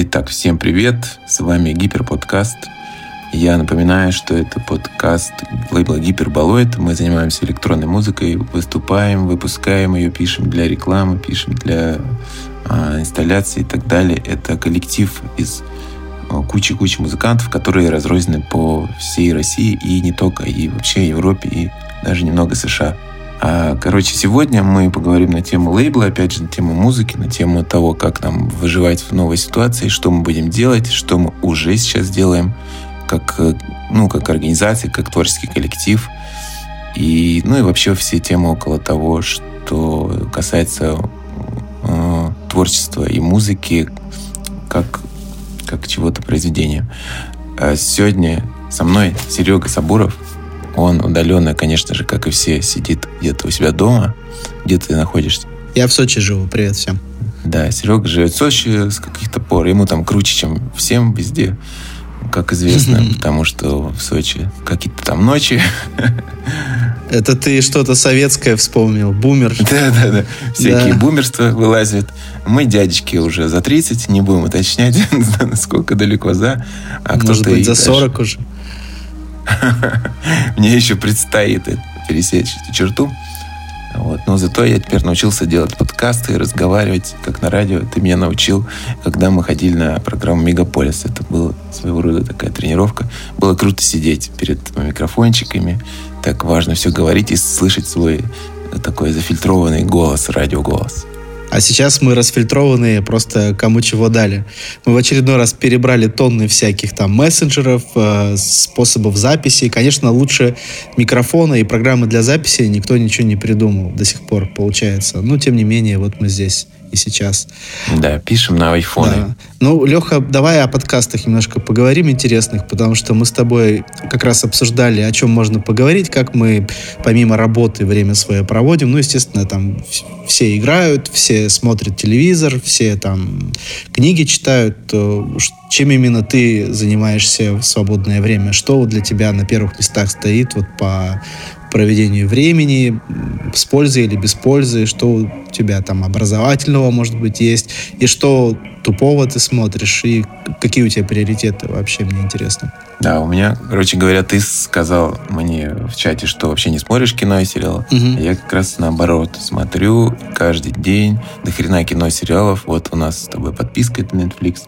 Итак, всем привет, с вами Гиперподкаст. Я напоминаю, что это подкаст лейбла Гиперболоид. Мы занимаемся электронной музыкой, выступаем, выпускаем ее, пишем для рекламы, пишем для а, инсталляции и так далее. Это коллектив из а, кучи-кучи музыкантов, которые разрознены по всей России и не только, и вообще Европе, и даже немного США. А, короче, сегодня мы поговорим на тему лейбла, опять же, на тему музыки, на тему того, как нам выживать в новой ситуации, что мы будем делать, что мы уже сейчас делаем, как, э, ну, как организация, как творческий коллектив. И, ну и вообще все темы около того, что касается э, творчества и музыки, как, как чего-то произведения. А сегодня со мной Серега Сабуров – он удаленно, конечно же, как и все, сидит где-то у себя дома. Где ты находишься? Я в Сочи живу. Привет всем. Да, Серега живет в Сочи с каких-то пор. Ему там круче, чем всем везде, как известно, потому что в Сочи какие-то там ночи. Это ты что-то советское вспомнил, бумер. Да, да, да. Всякие да. бумерства вылазят. Мы дядечки уже за 30, не будем уточнять, насколько далеко за. А Может быть, за 40 дальше. уже. Мне еще предстоит пересечь эту черту. Вот. Но зато я теперь научился делать подкасты и разговаривать, как на радио. Ты меня научил, когда мы ходили на программу «Мегаполис». Это была своего рода такая тренировка. Было круто сидеть перед микрофончиками. Так важно все говорить и слышать свой такой зафильтрованный голос, радиоголос. А сейчас мы расфильтрованные, просто кому чего дали. Мы в очередной раз перебрали тонны всяких там мессенджеров, э, способов записи. Конечно, лучше микрофона и программы для записи никто ничего не придумал до сих пор, получается. Но, тем не менее, вот мы здесь и сейчас. Да, пишем на айфоны. Да. Ну, Леха, давай о подкастах немножко поговорим интересных, потому что мы с тобой как раз обсуждали, о чем можно поговорить, как мы помимо работы время свое проводим. Ну, естественно, там все играют, все смотрят телевизор, все там книги читают. Чем именно ты занимаешься в свободное время? Что для тебя на первых местах стоит вот по проведению времени, с пользой или без пользы, что тебя там образовательного, может быть, есть, и что тупого ты смотришь, и какие у тебя приоритеты вообще, мне интересно. Да, у меня, короче говоря, ты сказал мне в чате, что вообще не смотришь кино и сериалы. Угу. я как раз наоборот смотрю каждый день до хрена кино и сериалов. Вот у нас с тобой подписка это Netflix.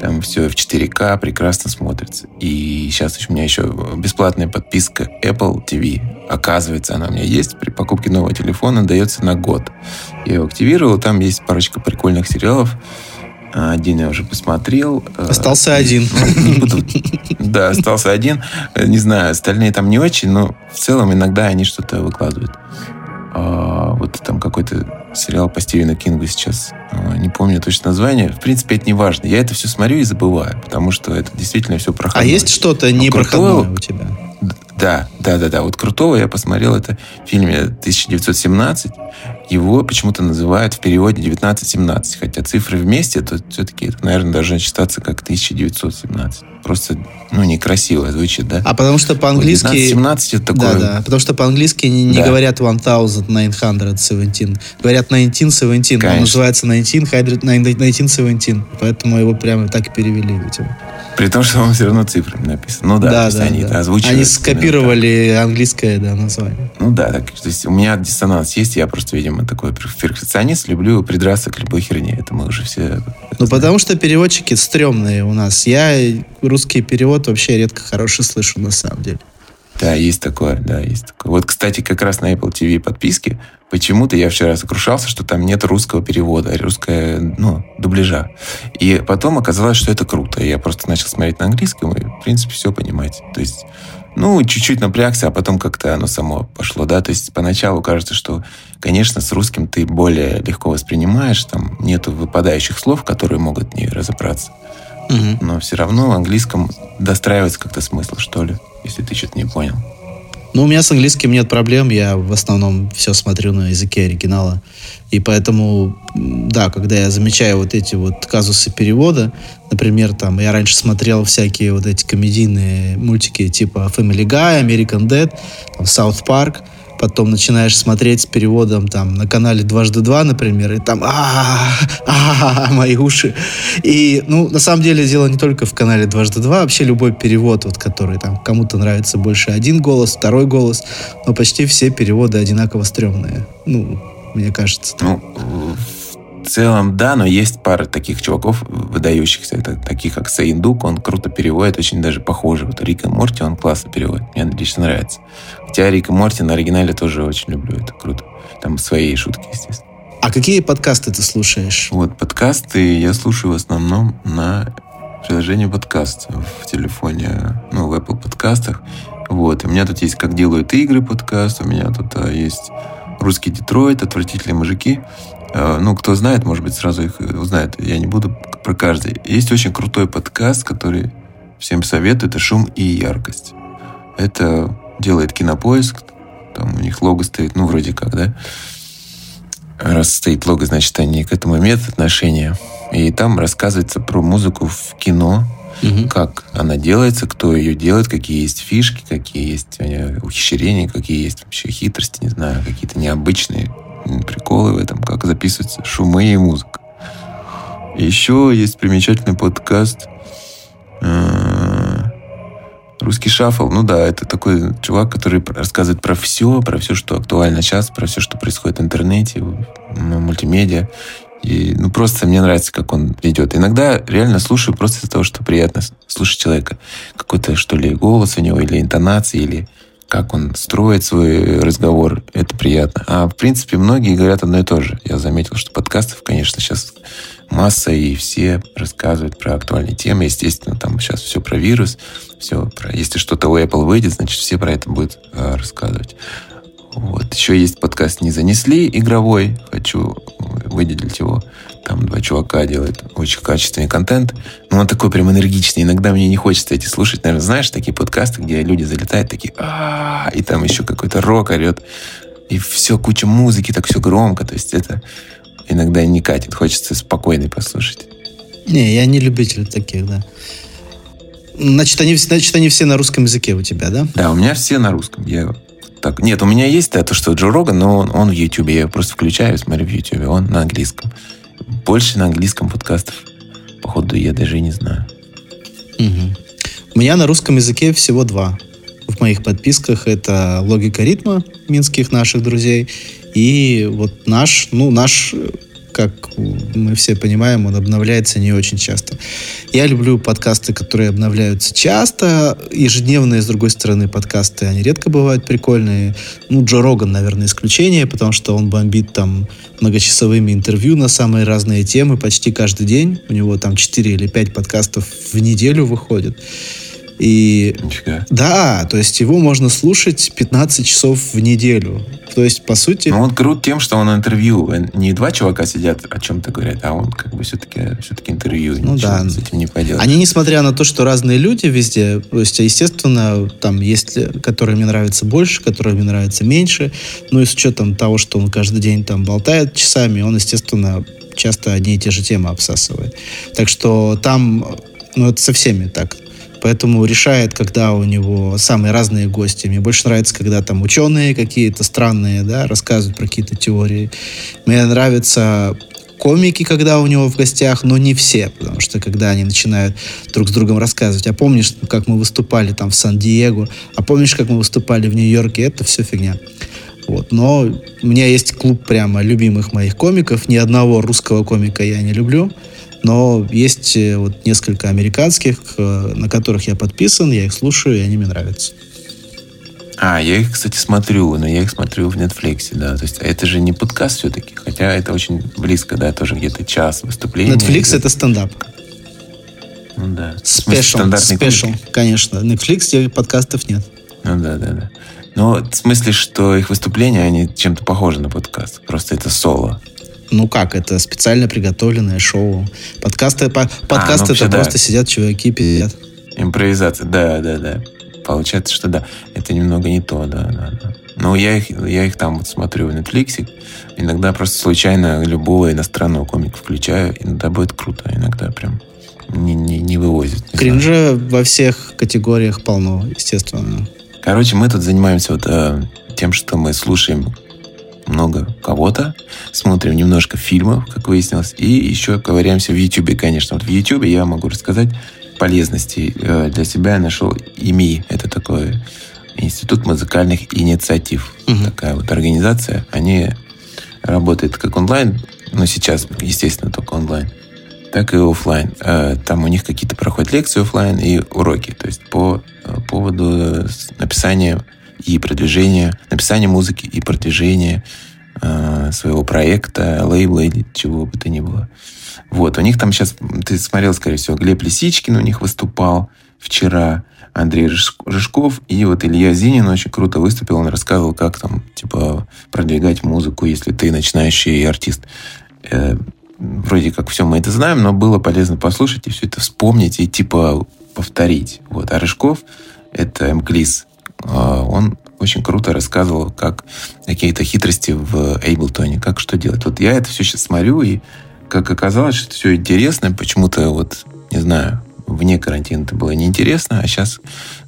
Там все в 4К прекрасно смотрится. И сейчас у меня еще бесплатная подписка Apple TV. Оказывается, она у меня есть. При покупке нового телефона дается на год. Я его активировал, там есть парочка прикольных сериалов. Один я уже посмотрел. Остался один. Да, остался один. Не знаю, остальные там не очень, но в целом иногда они что-то выкладывают. А, вот там какой-то сериал по Стивену Кингу сейчас. А, не помню точно название. В принципе, это не важно. Я это все смотрю и забываю, потому что это действительно все проходное. А есть что-то непроходное у тебя? Да, да, да, да. Вот крутого я посмотрел это в фильме 1917. Его почему-то называют в переводе 1917. Хотя цифры вместе, то все-таки это, наверное, должно считаться как 1917. Просто, ну, некрасиво звучит, да? А потому что по-английски... 1917 это такое... Да, да. Потому что по-английски не, не да. говорят 1917. Говорят 1917. Он называется 1917. Поэтому его прямо так и перевели, видимо. При том, что он все равно цифрами написан. Ну да, да, да они да. озвучивают. Они скопировали английское да, название. Ну да, так, то есть у меня диссонанс есть, я просто, видимо, такой перфекционист, люблю придраться к любой херне. Это мы уже все... Ну потому что переводчики стрёмные у нас. Я русский перевод вообще редко хороший слышу на самом деле. Да, есть такое, да, есть такое. Вот, кстати, как раз на Apple TV подписки почему-то я вчера сокрушался, что там нет русского перевода, русская, ну, дубляжа. И потом оказалось, что это круто. Я просто начал смотреть на английском и, в принципе, все понимать. То есть, ну, чуть-чуть напрягся, а потом как-то оно само пошло, да. То есть поначалу кажется, что, конечно, с русским ты более легко воспринимаешь, там нету выпадающих слов, которые могут не разобраться. Угу. Но все равно в английском достраивается как-то смысл, что ли если ты что-то не понял. Ну, у меня с английским нет проблем. Я в основном все смотрю на языке оригинала. И поэтому, да, когда я замечаю вот эти вот казусы перевода, например, там, я раньше смотрел всякие вот эти комедийные мультики типа Family Guy, American Dad, там, South Park, потом начинаешь смотреть с переводом там на канале дважды два, например, и там а мои уши. И, ну, на самом деле, дело не только в канале дважды два, вообще любой перевод, вот, который там кому-то нравится больше один голос, второй голос, но почти все переводы одинаково стрёмные. Ну, мне кажется. Ну, в целом, да, но есть пара таких чуваков выдающихся, это таких как Саиндук, он круто переводит, очень даже похоже. Вот Рик и Морти, он классно переводит, мне лично нравится. Хотя Рик и Морти на оригинале тоже очень люблю, это круто. Там свои шутки, естественно. А какие подкасты ты слушаешь? Вот, подкасты я слушаю в основном на приложении подкаст в телефоне, ну, в Apple подкастах. Вот, у меня тут есть «Как делают игры» подкаст, у меня тут а, есть «Русский Детройт», «Отвратительные мужики». Э, ну, кто знает, может быть, сразу их узнает. Я не буду про каждый. Есть очень крутой подкаст, который всем советую. Это «Шум и яркость». Это делает кинопоиск. Там у них лого стоит, ну, вроде как, да? Раз стоит лого, значит, они к этому имеют отношение. И там рассказывается про музыку в кино, угу. как она делается, кто ее делает, какие есть фишки, какие есть э, ухищрения, какие есть вообще хитрости, не знаю, какие-то необычные приколы в этом, как записываются шумы и музыка. Еще есть примечательный подкаст э, Русский шаффл. Ну да, это такой чувак, который рассказывает про все, про все, что актуально сейчас, про все, что происходит в интернете, мультимедиа. И, ну, просто мне нравится, как он ведет. Иногда реально слушаю просто из-за того, что приятно слушать человека. Какой-то, что ли, голос у него, или интонации, или как он строит свой разговор, это приятно. А в принципе многие говорят одно и то же. Я заметил, что подкастов, конечно, сейчас масса, и все рассказывают про актуальные темы. Естественно, там сейчас все про вирус, все про... Если что-то у Apple выйдет, значит, все про это будут э, рассказывать. Вот. Еще есть подкаст «Не занесли» игровой. Хочу выделить его. Там два чувака делают очень качественный контент. Но он такой прям энергичный. Иногда мне не хочется эти слушать. Наверное, знаешь, такие подкасты, где люди залетают такие а и там еще какой-то рок орет. И все, куча музыки, так все громко. То есть это иногда не катит. Хочется спокойно послушать. Не, я не любитель таких, да. Значит они, значит, они все на русском языке у тебя, да? Да, у меня все на русском. Я так. Нет, у меня есть то, что Джо Роган, но он, он в YouTube. Я его просто включаю, смотрю в YouTube. Он на английском. Больше на английском подкастов, походу, я даже не знаю. Угу. У меня на русском языке всего два. В моих подписках это «Логика ритма» минских наших друзей и вот наш, ну, наш как мы все понимаем, он обновляется не очень часто. Я люблю подкасты, которые обновляются часто, ежедневные, с другой стороны, подкасты, они редко бывают прикольные. Ну, Джо Роган, наверное, исключение, потому что он бомбит там многочасовыми интервью на самые разные темы почти каждый день. У него там 4 или 5 подкастов в неделю выходит. И Нифига. да, то есть его можно слушать 15 часов в неделю. То есть, по сути... Но он крут тем, что он интервью. Не два чувака сидят о чем-то говорят, а он как бы все-таки, все-таки интервью. Ну да. с этим не поделать. Они, несмотря на то, что разные люди везде, то есть, естественно, там есть, которые мне нравятся больше, которые мне нравятся меньше. Ну и с учетом того, что он каждый день там болтает часами, он, естественно, часто одни и те же темы обсасывает. Так что там, ну это со всеми так поэтому решает, когда у него самые разные гости. Мне больше нравится, когда там ученые какие-то странные, да, рассказывают про какие-то теории. Мне нравятся комики, когда у него в гостях, но не все, потому что когда они начинают друг с другом рассказывать, а помнишь, как мы выступали там в Сан-Диего, а помнишь, как мы выступали в Нью-Йорке, это все фигня. Вот. Но у меня есть клуб прямо любимых моих комиков, ни одного русского комика я не люблю, но есть э, вот несколько американских, э, на которых я подписан, я их слушаю, и они мне нравятся. А, я их, кстати, смотрю, но я их смотрю в Netflix, да. То есть это же не подкаст все-таки, хотя это очень близко, да, тоже где-то час выступления. Netflix это стендап. Ну да. Спешл, спешл, конечно. Netflix подкастов нет. Ну да, да, да. Но в смысле, что их выступления, они чем-то похожи на подкаст. Просто это соло. Ну как, это специально приготовленное шоу. Подкасты, по, подкасты а, ну, это да. просто сидят чуваки, пиздят. Импровизация, да, да, да. Получается, что да, это немного не то, да, да, да. Но я их, я их там вот смотрю в Netflix. Иногда просто случайно любого иностранного комика включаю. Иногда будет круто, иногда прям не, не, не вывозит. Не Кринжа знаю. во всех категориях полно, естественно. Короче, мы тут занимаемся вот э, тем, что мы слушаем много кого-то, смотрим немножко фильмов, как выяснилось, и еще ковыряемся в YouTube, конечно. Вот в YouTube я могу рассказать полезности. Э, для себя я нашел ИМИ. Это такой Институт музыкальных инициатив. Угу. Такая вот организация. Они работают как онлайн, но сейчас, естественно, только онлайн, так и офлайн. Э, там у них какие-то проходят лекции офлайн и уроки. То есть по э, поводу написания и продвижения, написания музыки и продвижения своего проекта, лейбла или чего бы то ни было. Вот, у них там сейчас, ты смотрел, скорее всего, Глеб Лисичкин у них выступал вчера, Андрей Рыжков, и вот Илья Зинин очень круто выступил, он рассказывал, как там, типа, продвигать музыку, если ты начинающий артист. Э, вроде как все мы это знаем, но было полезно послушать и все это вспомнить и, типа, повторить. Вот. А Рыжков, это МКЛИС, э, он очень круто рассказывал, как какие-то хитрости в Эйблтоне, как что делать. Вот я это все сейчас смотрю, и как оказалось, что все интересно, почему-то вот, не знаю, вне карантина это было неинтересно, а сейчас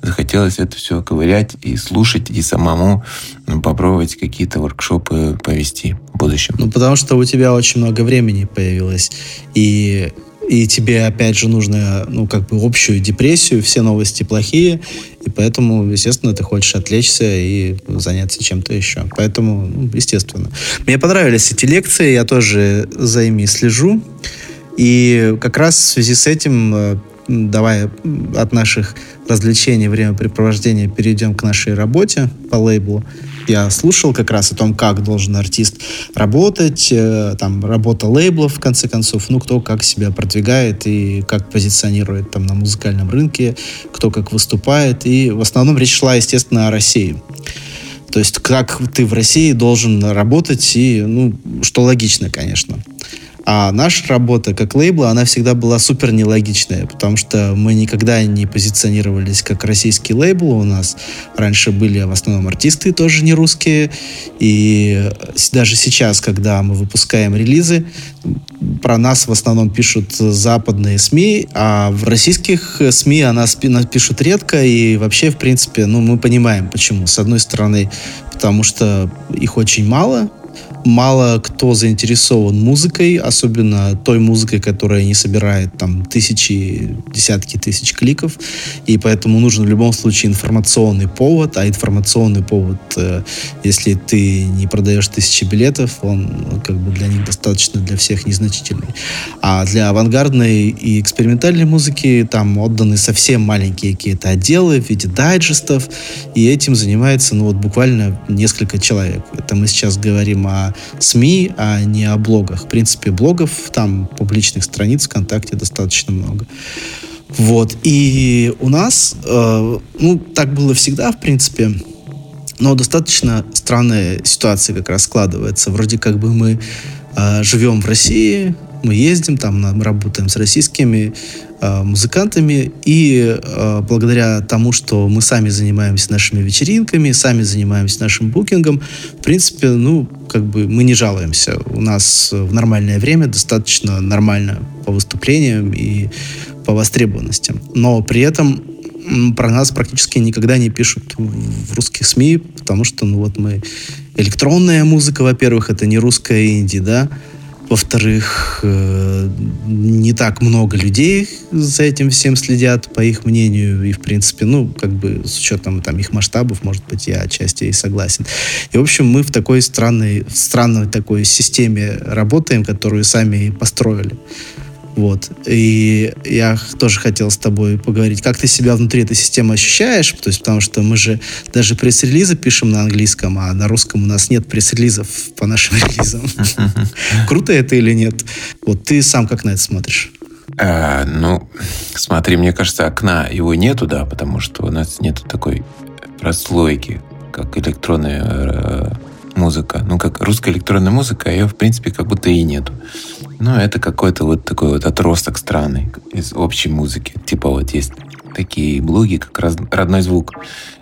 захотелось это все ковырять и слушать, и самому ну, попробовать какие-то воркшопы повести в будущем. Ну, потому что у тебя очень много времени появилось, и и тебе, опять же, нужно, ну, как бы общую депрессию, все новости плохие, и поэтому, естественно, ты хочешь отвлечься и заняться чем-то еще. Поэтому, ну, естественно. Мне понравились эти лекции, я тоже за ими слежу. И как раз в связи с этим, э, давай от наших развлечений, времяпрепровождения перейдем к нашей работе по лейблу я слушал как раз о том, как должен артист работать, э, там, работа лейблов, в конце концов, ну, кто как себя продвигает и как позиционирует там на музыкальном рынке, кто как выступает, и в основном речь шла, естественно, о России. То есть как ты в России должен работать, и, ну, что логично, конечно. А наша работа как лейбла, она всегда была супер нелогичная, потому что мы никогда не позиционировались как российский лейбл. У нас раньше были в основном артисты тоже не русские. И даже сейчас, когда мы выпускаем релизы, про нас в основном пишут западные СМИ, а в российских СМИ о нас пишут редко, и вообще, в принципе, ну, мы понимаем, почему. С одной стороны, потому что их очень мало, мало кто заинтересован музыкой, особенно той музыкой, которая не собирает там тысячи, десятки тысяч кликов, и поэтому нужен в любом случае информационный повод, а информационный повод, э, если ты не продаешь тысячи билетов, он ну, как бы для них достаточно для всех незначительный. А для авангардной и экспериментальной музыки там отданы совсем маленькие какие-то отделы в виде дайджестов, и этим занимается ну вот буквально несколько человек. Это мы сейчас говорим о СМИ, а не о блогах. В принципе, блогов, там публичных страниц ВКонтакте достаточно много. Вот. И у нас, э, ну, так было всегда, в принципе, но достаточно странная ситуация как раз складывается. Вроде как бы мы э, живем в России, мы ездим там, работаем с российскими э, музыкантами, и э, благодаря тому, что мы сами занимаемся нашими вечеринками, сами занимаемся нашим букингом, в принципе, ну, как бы мы не жалуемся. У нас в нормальное время достаточно нормально по выступлениям и по востребованности. Но при этом про нас практически никогда не пишут в русских СМИ, потому что, ну вот мы электронная музыка, во-первых, это не русская инди, да, во-вторых, э, не так много людей за этим всем следят, по их мнению. И, в принципе, ну, как бы с учетом там их масштабов, может быть, я отчасти и согласен. И, в общем, мы в такой странной, в странной такой системе работаем, которую сами построили. Вот. И я тоже хотел с тобой поговорить, как ты себя внутри этой системы ощущаешь, то есть потому что мы же даже пресс-релизы пишем на английском, а на русском у нас нет пресс-релизов по нашим релизам. Круто это или нет? Вот ты сам как на это смотришь? А, ну, смотри, мне кажется, окна его нету, да, потому что у нас нету такой прослойки, как электронная э, музыка. Ну, как русская электронная музыка, ее, в принципе, как будто и нету. Ну, это какой-то вот такой вот отросток странный из общей музыки. Типа вот есть такие блоги, как «Родной звук».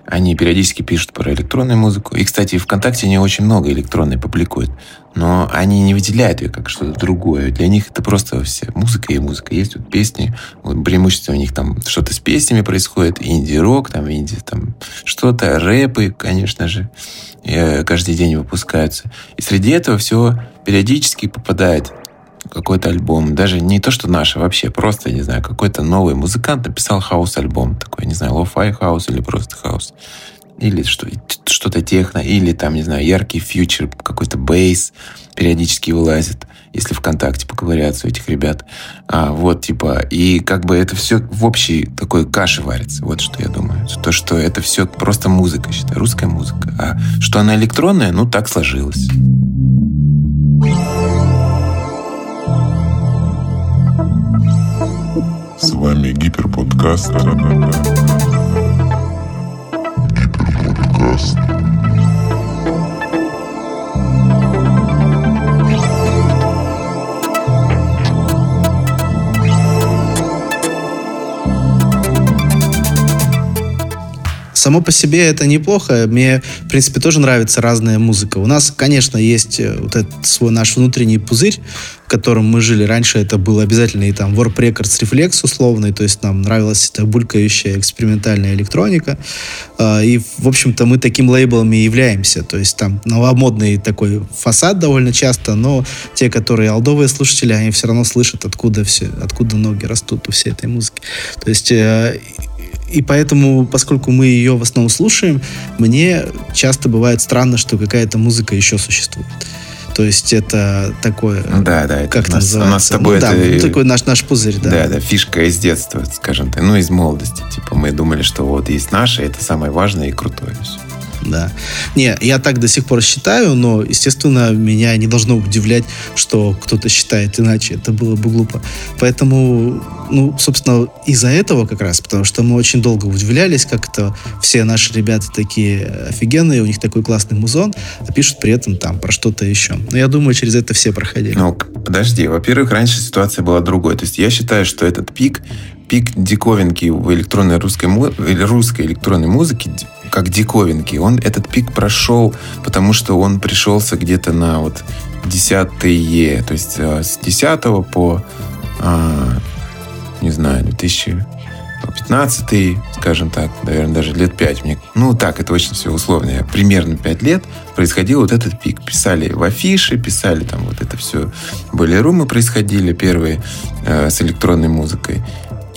Они периодически пишут про электронную музыку. И, кстати, ВКонтакте не очень много электронной публикуют. Но они не выделяют ее как что-то другое. Для них это просто все музыка и музыка. Есть вот песни, вот преимущественно у них там что-то с песнями происходит, инди-рок, там инди, там что-то, рэпы, конечно же, э, каждый день выпускаются. И среди этого все периодически попадает какой-то альбом, даже не то, что наш, а вообще просто, не знаю, какой-то новый музыкант написал house-альбом такой, не знаю, lo-fi house или просто house. Или что, что-то техно, или там, не знаю, яркий future, какой-то bass периодически вылазит, если ВКонтакте поковыряться у этих ребят. А, вот, типа, и как бы это все в общей такой каше варится. Вот что я думаю. То, что это все просто музыка, считаю, русская музыка. А что она электронная, ну, так сложилось. С вами Гиперподкаст. Гиперподкаст. Само по себе это неплохо. Мне, в принципе, тоже нравится разная музыка. У нас, конечно, есть э, вот этот свой наш внутренний пузырь, в котором мы жили. Раньше это был обязательный там Warp Records Reflex условный, то есть нам нравилась эта булькающая экспериментальная электроника. А, и, в общем-то, мы таким лейблом и являемся. То есть там новомодный такой фасад довольно часто, но те, которые алдовые слушатели, они все равно слышат, откуда все, откуда ноги растут у всей этой музыки. То есть э, и поэтому, поскольку мы ее в основном слушаем, мне часто бывает странно, что какая-то музыка еще существует. То есть это такое... Ну, да, да. Это как нас, называется? У нас с тобой ну, это... Да, ну, такой наш, наш пузырь, да. Да, да, фишка из детства, скажем так. Ну, из молодости. Типа мы думали, что вот есть наше, это самое важное и крутое все да. Не, я так до сих пор считаю, но, естественно, меня не должно удивлять, что кто-то считает иначе. Это было бы глупо. Поэтому, ну, собственно, из-за этого как раз, потому что мы очень долго удивлялись, как это все наши ребята такие офигенные, у них такой классный музон, а пишут при этом там про что-то еще. Но я думаю, через это все проходили. Ну, подожди. Во-первых, раньше ситуация была другой. То есть я считаю, что этот пик пик диковинки в электронной русской, русской электронной музыке, как диковинки, он этот пик прошел, потому что он пришелся где-то на вот десятые, то есть э, с 10 по, а, не знаю, 2015, скажем так, наверное, даже лет 5 мне. Ну, так, это очень все условно. Примерно 5 лет происходил вот этот пик. Писали в афиши, писали там вот это все. Были румы происходили первые э, с электронной музыкой.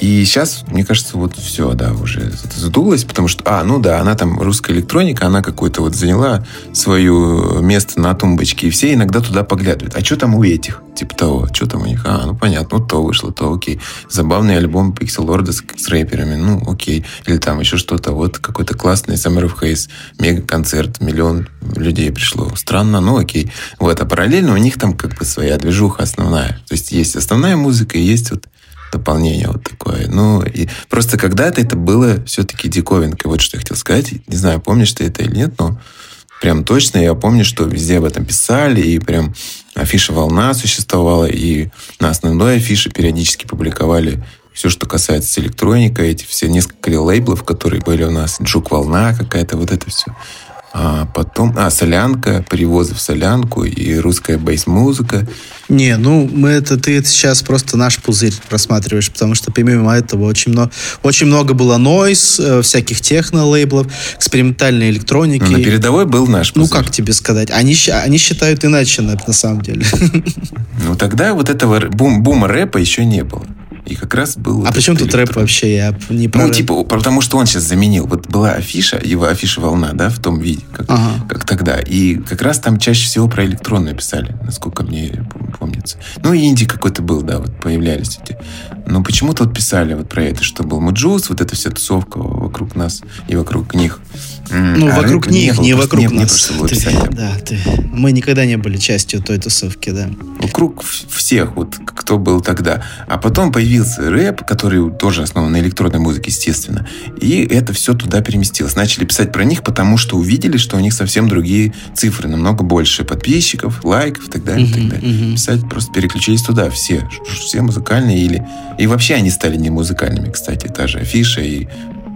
И сейчас, мне кажется, вот все, да, уже задулось, потому что, а, ну да, она там русская электроника, она какой-то вот заняла свое место на тумбочке, и все иногда туда поглядывают. А что там у этих? Типа того, что там у них? А, ну понятно, вот то вышло, то окей. Забавный альбом Pixel Lord с, с рэперами, ну окей. Или там еще что-то, вот какой-то классный Summer of Haze, мега-концерт, миллион людей пришло. Странно, ну окей. Вот, а параллельно у них там как бы своя движуха основная. То есть есть основная музыка и есть вот дополнение вот такое. Ну, и просто когда-то это было все-таки диковинкой. Вот что я хотел сказать. Не знаю, помнишь ты это или нет, но прям точно я помню, что везде об этом писали, и прям афиша «Волна» существовала, и на основной афише периодически публиковали все, что касается электроника, эти все несколько лейблов, которые были у нас, Джук Волна какая-то, вот это все. А потом, а, солянка, перевозы в солянку и русская бейс-музыка. Не, ну, мы это, ты это сейчас просто наш пузырь рассматриваешь, потому что помимо этого очень много, очень много было нойс, э, всяких техно-лейблов, экспериментальной электроники. Ну, на передовой был наш пузырь. Ну, как тебе сказать? Они, они считают иначе, на, на самом деле. Ну, тогда вот этого бум, бума рэпа еще не было. И как раз был... А при чем тут рэп вообще? Я не про Ну, типа, потому что он сейчас заменил. Вот была афиша, его афиша «Волна», да, в том виде, как, ага. как тогда. И как раз там чаще всего про электронную писали, насколько мне помнится. Ну, и инди какой-то был, да, вот появлялись эти. Но почему-то вот писали вот про это, что был Муджус, вот эта вся тусовка вокруг нас и вокруг них. Ну, а вокруг них, не, не вокруг не, нас. Не ты, да, ты, мы никогда не были частью той тусовки, да. Вокруг всех, вот, кто был тогда. А потом появился рэп, который тоже основан на электронной музыке, естественно. И это все туда переместилось. Начали писать про них, потому что увидели, что у них совсем другие цифры, намного больше подписчиков, лайков и так далее. Uh-huh, и так далее. Uh-huh. Писать просто переключились туда все. Все музыкальные или И вообще они стали не музыкальными, кстати, та же афиша, и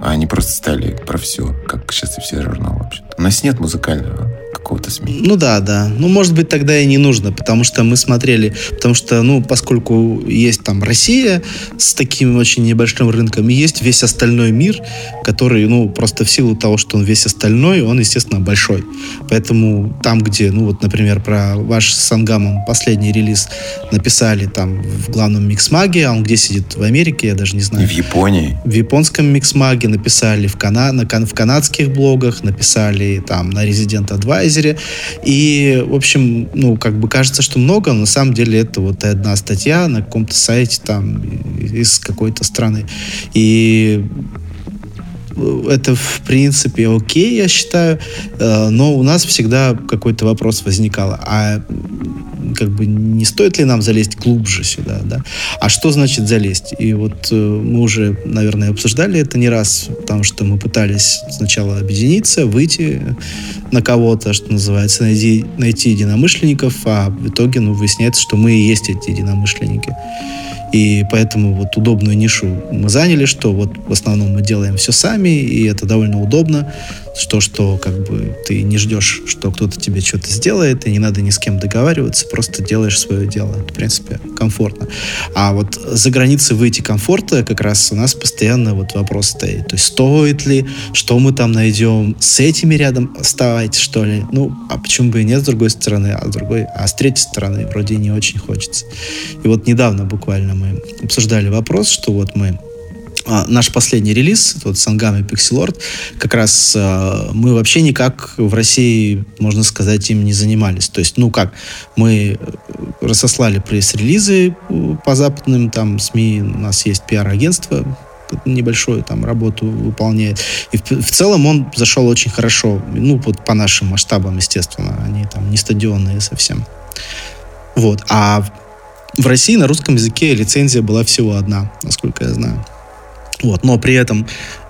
они просто стали про все, как сейчас и все журналы вообще. У нас нет музыкального какого-то СМИ. Ну да, да. Ну, может быть, тогда и не нужно, потому что мы смотрели, потому что, ну, поскольку есть там Россия с таким очень небольшим рынком, и есть весь остальной мир, который, ну, просто в силу того, что он весь остальной, он, естественно, большой. Поэтому там, где, ну, вот, например, про ваш с Ангамом последний релиз написали там в главном миксмаге, а он где сидит? В Америке, я даже не знаю. И в Японии. В японском миксмаге написали, в, кана на, в канадских блогах написали, там, на Resident Advisor. И, в общем, ну, как бы кажется, что много, но на самом деле это вот одна статья на каком-то сайте там из какой-то страны. И это, в принципе, окей, я считаю, э, но у нас всегда какой-то вопрос возникал. А как бы не стоит ли нам залезть глубже сюда, да? А что значит залезть? И вот э, мы уже, наверное, обсуждали это не раз, потому что мы пытались сначала объединиться, выйти на кого-то, что называется, найти, найти единомышленников, а в итоге, ну, выясняется, что мы и есть эти единомышленники. И поэтому вот удобную нишу мы заняли, что вот в основном мы делаем все сами, и это довольно удобно что, что как бы ты не ждешь, что кто-то тебе что-то сделает, и не надо ни с кем договариваться, просто делаешь свое дело. В принципе, комфортно. А вот за границы выйти комфорта как раз у нас постоянно вот вопрос стоит. То есть стоит ли, что мы там найдем, с этими рядом оставать, что ли? Ну, а почему бы и нет с другой стороны, а с другой, а с третьей стороны вроде не очень хочется. И вот недавно буквально мы обсуждали вопрос, что вот мы а, наш последний релиз, вот Сангам и Pixelord, как раз а, мы вообще никак в России, можно сказать, им не занимались. То есть, ну как, мы рассослали пресс-релизы э, по западным там СМИ, у нас есть пиар-агентство, небольшую там работу выполняет. И в, в целом он зашел очень хорошо. Ну, вот по нашим масштабам, естественно. Они там не стадионные совсем. Вот. А в России на русском языке лицензия была всего одна, насколько я знаю. Вот, но при этом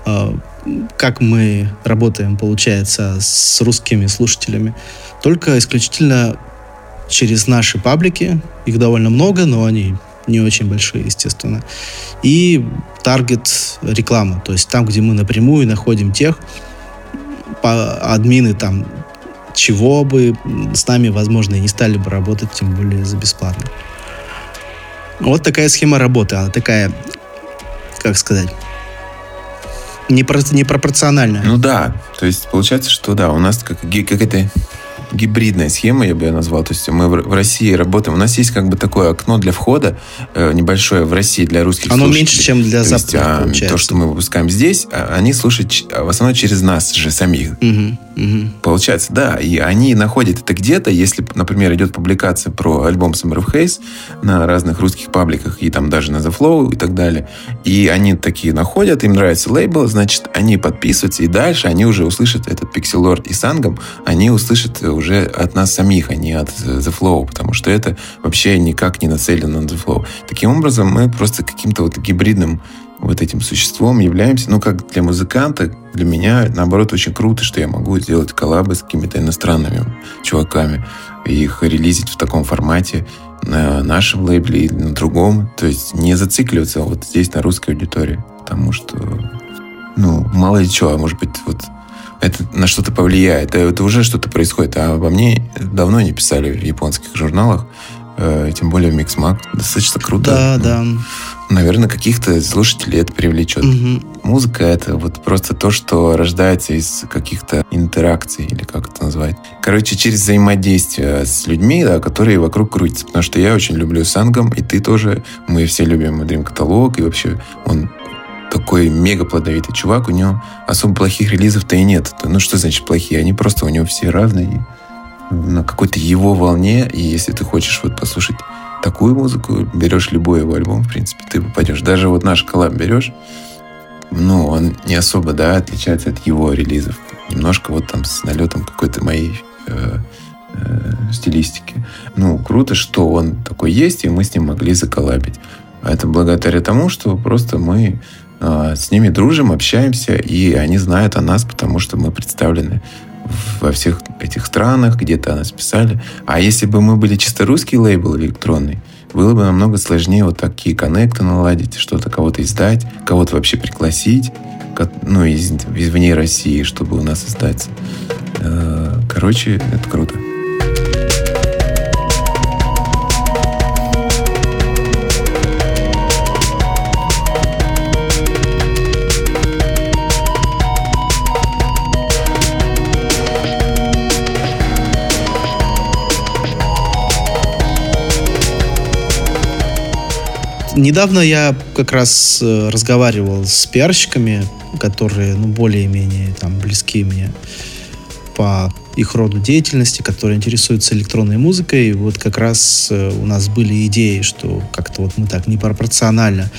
э, как мы работаем, получается, с русскими слушателями, только исключительно через наши паблики. Их довольно много, но они не очень большие, естественно. И таргет реклама, то есть там, где мы напрямую находим тех, по, админы там, чего бы с нами, возможно, и не стали бы работать, тем более за бесплатно. Вот такая схема работы. Она такая, как сказать, непро непропорциональная. Ну да, то есть получается, что да, у нас как, как это гибридная схема, я бы ее назвал. То есть мы в России работаем. У нас есть как бы такое окно для входа э, небольшое в России для русских Оно меньше, чем для западных, а, получается. То, что мы выпускаем здесь, а, они слушают в основном через нас же самих. Угу, угу. Получается, да. И они находят это где-то, если, например, идет публикация про альбом Summer of Haze на разных русских пабликах и там даже на The Flow и так далее. И они такие находят, им нравится лейбл, значит, они подписываются, и дальше они уже услышат этот Pixel Lord и Сангам, они услышат уже от нас самих, а не от The Flow, потому что это вообще никак не нацелено на The Flow. Таким образом, мы просто каким-то вот гибридным вот этим существом являемся. Ну, как для музыканта, для меня, наоборот, очень круто, что я могу сделать коллабы с какими-то иностранными чуваками и их релизить в таком формате на нашем лейбле или на другом. То есть не зацикливаться вот здесь на русской аудитории. Потому что, ну, мало ли что, а может быть, вот это на что-то повлияет. Это уже что-то происходит. А обо мне давно не писали в японских журналах, э, тем более в Mixmag. Достаточно круто. Да, ну, да. Наверное, каких-то слушателей это привлечет. Угу. Музыка это вот просто то, что рождается из каких-то интеракций, или как это назвать. Короче, через взаимодействие с людьми, да, которые вокруг крутятся. Потому что я очень люблю Сангам, и ты тоже. Мы все любим Dream каталог, и вообще он такой мега плодовитый чувак, у него особо плохих релизов-то и нет. Ну, что значит плохие? Они просто у него все разные, на какой-то его волне, и если ты хочешь вот послушать такую музыку, берешь любой его альбом, в принципе, ты попадешь. Даже вот наш коллаб берешь, ну, он не особо, да, отличается от его релизов. Немножко вот там с налетом какой-то моей э, э, стилистики. Ну, круто, что он такой есть, и мы с ним могли заколлабить. А это благодаря тому, что просто мы с ними дружим, общаемся, и они знают о нас, потому что мы представлены во всех этих странах, где-то о нас писали. А если бы мы были чисто русский лейбл электронный, было бы намного сложнее вот такие коннекты наладить, что-то кого-то издать, кого-то вообще пригласить, ну, из, извне России, чтобы у нас издаться. Э, короче, это круто. Недавно я как раз э, разговаривал с пиарщиками, которые, ну, более-менее там близки мне по их роду деятельности, которые интересуются электронной музыкой. Вот как раз э, у нас были идеи, что как-то вот мы так непропорционально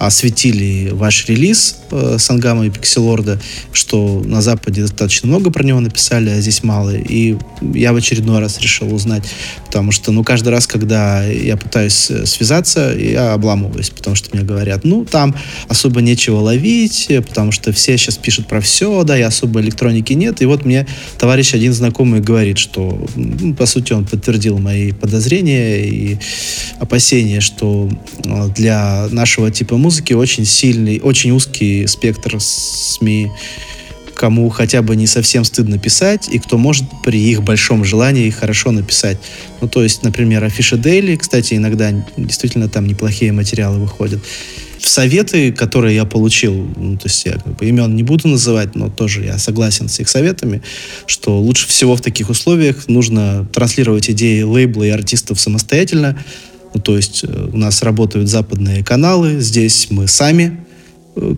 осветили ваш релиз э, Сангама и Пикселорда, что на Западе достаточно много про него написали, а здесь мало. И я в очередной раз решил узнать, потому что, ну, каждый раз, когда я пытаюсь э, связаться, я обламываюсь, потому что мне говорят, ну, там особо нечего ловить, потому что все сейчас пишут про все, да, и особо электроники нет. И вот мне товарищ один знакомый говорит, что, ну, по сути, он подтвердил мои подозрения и опасения, что э, для нашего типа музыки музыки очень сильный, очень узкий спектр СМИ, кому хотя бы не совсем стыдно писать, и кто может при их большом желании хорошо написать. Ну, то есть, например, Афиша Дейли, кстати, иногда действительно там неплохие материалы выходят. В советы, которые я получил, ну, то есть я как бы имен не буду называть, но тоже я согласен с их советами, что лучше всего в таких условиях нужно транслировать идеи лейбла и артистов самостоятельно, то есть э, у нас работают западные каналы, здесь мы сами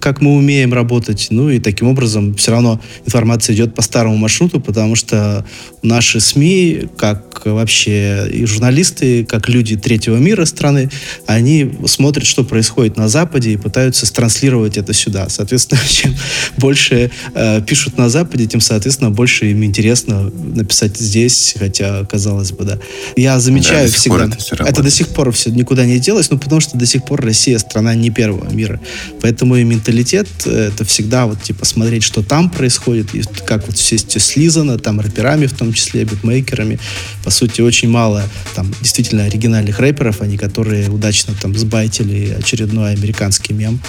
как мы умеем работать. Ну и таким образом все равно информация идет по старому маршруту, потому что наши СМИ, как вообще и журналисты, как люди третьего мира страны, они смотрят, что происходит на Западе и пытаются транслировать это сюда. Соответственно, чем больше э, пишут на Западе, тем, соответственно, больше им интересно написать здесь, хотя, казалось бы, да. Я замечаю да, всегда... Это, это до сих пор все никуда не делось, ну потому что до сих пор Россия страна не первого мира. Поэтому и менталитет э, это всегда вот типа смотреть, что там происходит, и как вот все слизано, там рэперами в том числе, битмейкерами. По сути, очень мало там действительно оригинальных рэперов, они которые удачно там сбайтили очередной американский мем